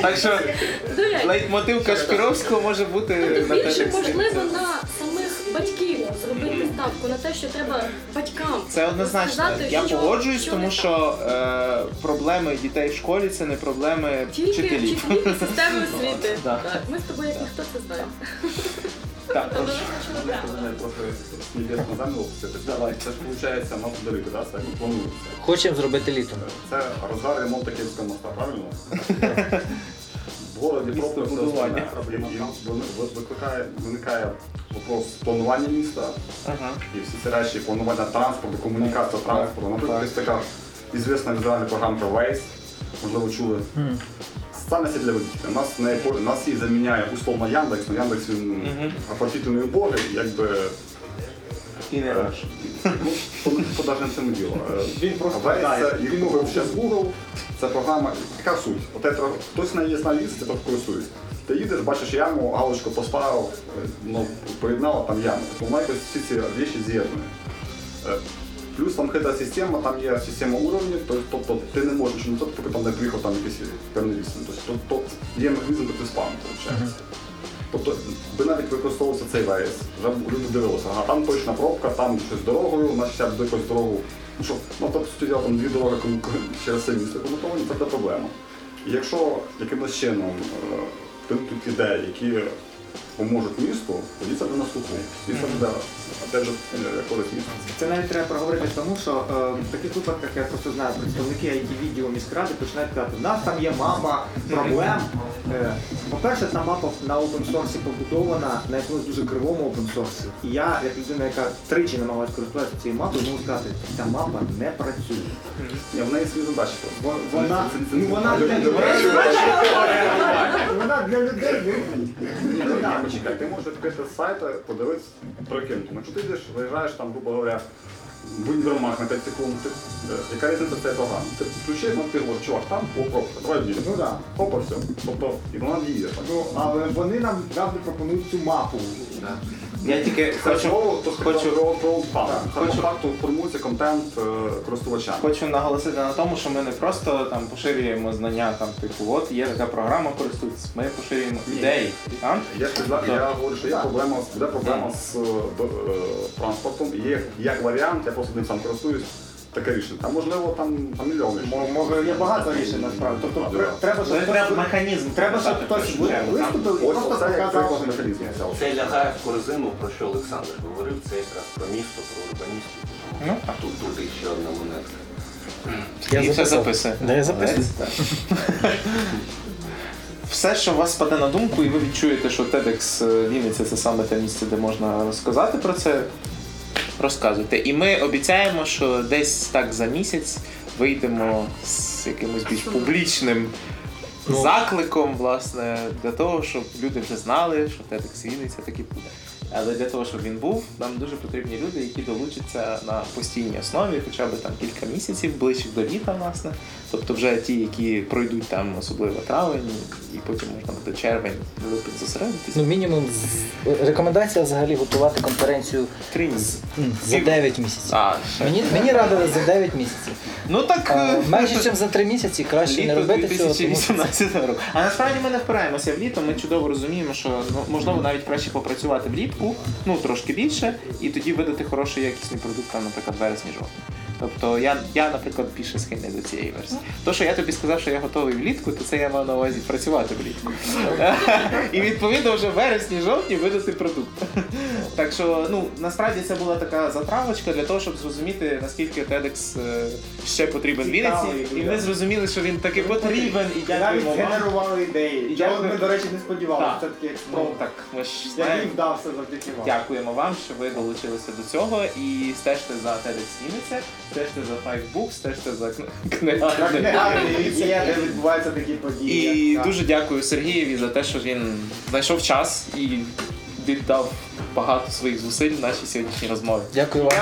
Так що лейтмотив Кашпіровського може бути
Тобто
на
більше можливо на самих батьків зробити ставку на те, що треба батькам.
Це однозначно. Я
що-
погоджуюсь,
що
тому що е, проблеми дітей в школі це не проблеми
Тільки
вчителів.
вчителі і системи освіти.
Да.
Так, ми з тобою як ніхто це знаємо.
Так, прошу.
Землю опустити. Давай. Це ж виходить мав далеко, да? Ну, планується.
Хочемо зробити літом.
Це розгар ремонт Київського моста, правильно? В городі пробка все остальне. І ви- викликає, виникає вопрос планування міста
Ага.
і всі ці речі, планування транспорту, комунікація транспорту. Наприклад, є така ізвісна візуальна програмка Waze, можливо, чули. Соціальна сеть для водителя. Нас, не, по- нас її заміняє условно Яндекс, але Яндекс він
Мгм.
оплатительний убогий, якби
І не наш.
Ну, по- по діло.
Він просто знає,
це,
він купив
зараз Google, це програма, яка суть? От хтось на є на лісі, ти користується. Ти їдеш, бачиш яму, галочку поставив, е, ну, поєднала там яму. Тобто вона якось всі ці речі з'єднує. Е, Плюс там хитра система, там є система уровнів, то- тобто ти не можеш не тільки поки там не приїхав там якийсь певний відстань. Тобто то, то є механізм проти спаму, виходить. Тобто, би навіть використовувався цей вейс, вже люди дивилися, ага, там точна пробка, там щось дорогою, значить я буду якось дорогу. Ну що, ну тобто стояв там дві дороги кому- через це місто комутовані, це проблема. І якщо якимось чином е, виникнуть ідеї, які поможуть місту, тоді це буде на слуху. І це буде, опять же, е, користь місту.
Це навіть треба проговорити тому, що е, в таких випадках я просто знаю представники it відділу міськради починають казати, у нас там є мапа проблем. Е, по-перше, та мапа на open source побудована на якомусь дуже кривому open source. І я, як людина, яка тричі намагалась користуватися цією мапою, можу сказати, ця мапа не працює.
Ні, в неї свої задачі
Вона, ну, для людей. Вона для людей.
Ну, почекай, ти можеш відкрити сайт, подивитися, прокинути. Ну, Якщо ти йдеш, виїжджаєш там, грубо говоря, в на 5 секунд, ти, е, яка різниця це погано. Ти включив, ну ти говориш, чувак, там по пробка, давай в'їдемо.
Ну так.
Опа, все. Тобто, і вона в'їде.
Ну, але вони нам завжди пропонують цю мапу.
Я тільки хочу, хочу,
факту формується контент е, користувача.
хочу наголосити на тому, що ми не просто там поширюємо знання, там, типу, от є така програма, користуйтесь. Ми поширюємо ідеї.
Я, я говорю, що є проблема, з- проблема з транспортом. Є як варіант, я просто ним сам користуюсь, таке рішення. Там можливо там, там мільйони.
Може є багато рішень насправді. Тобто тре- треба, щоб хтось-
треба механізм
Треба, щоб хтось виступив і
Ось
просто
це як
показав.
приклад механізму.
Це лягає в корзину, про що Олександр говорив, це якраз про місто, про урбаністику.
Ну,
а тут тут ще одна монетка.
Я
і все записує.
Да, я записую.
Все, що у вас спаде на думку, і ви відчуєте, що TEDx Вінниця це саме те місце, де можна розказати про це. Розказуйте. І ми обіцяємо, що десь так за місяць вийдемо з якимось більш публічним
Ну.
закликом, власне, для того, щоб люди вже знали, що TEDx Вінниця таки буде. Але для того, щоб він був, нам дуже потрібні люди, які долучаться на постійній основі, хоча б там кілька місяців, ближче до літа, власне. Тобто вже ті, які пройдуть там особливо травень, і потім можна буде червень, липень зосередитися.
Ну, мінімум рекомендація взагалі готувати конференцію
Три місяці.
за 9 місяців.
А,
Мені, мені радили за 9 місяців.
Ну так
А,
е,
менше, ніж за 3 місяці краще не
Літо
робити цього. Що це-
2018 року. А насправді ми не впираємося в літо. Ми чудово розуміємо, що ну, можливо навіть краще попрацювати влітку, ну трошки більше, і тоді видати хороший якісний продукт, там, наприклад, вересні жовтні. Тобто я, я, наприклад, більше схильний до цієї версії. То, що я тобі сказав, що я готовий влітку, то це я мав на увазі працювати влітку. І відповідно вже вересні жовтні видати продукт. Так що, ну насправді це була така затравочка для того, щоб зрозуміти, наскільки TEDx е, ще потрібен Вінниці. І ми зрозуміли, що він таки потрібен і
Навіть генерували ідеї. Ми, до речі, не сподівалися.
Так.
Це такий
Ну так, ми ж
Який
знаємо.
вдався завдяки вам.
Дякуємо вам, що ви долучилися до цього і стежте за TEDx Вінниця, стежте за Файфбук, стежте за кни-
Як
книгарнею.
не гарний є, де відбуваються такі події.
І дуже дякую Сергієві за те, що він знайшов час і віддав багато своїх зусиль в нашій сьогоднішній розмові.
Дякую
вам.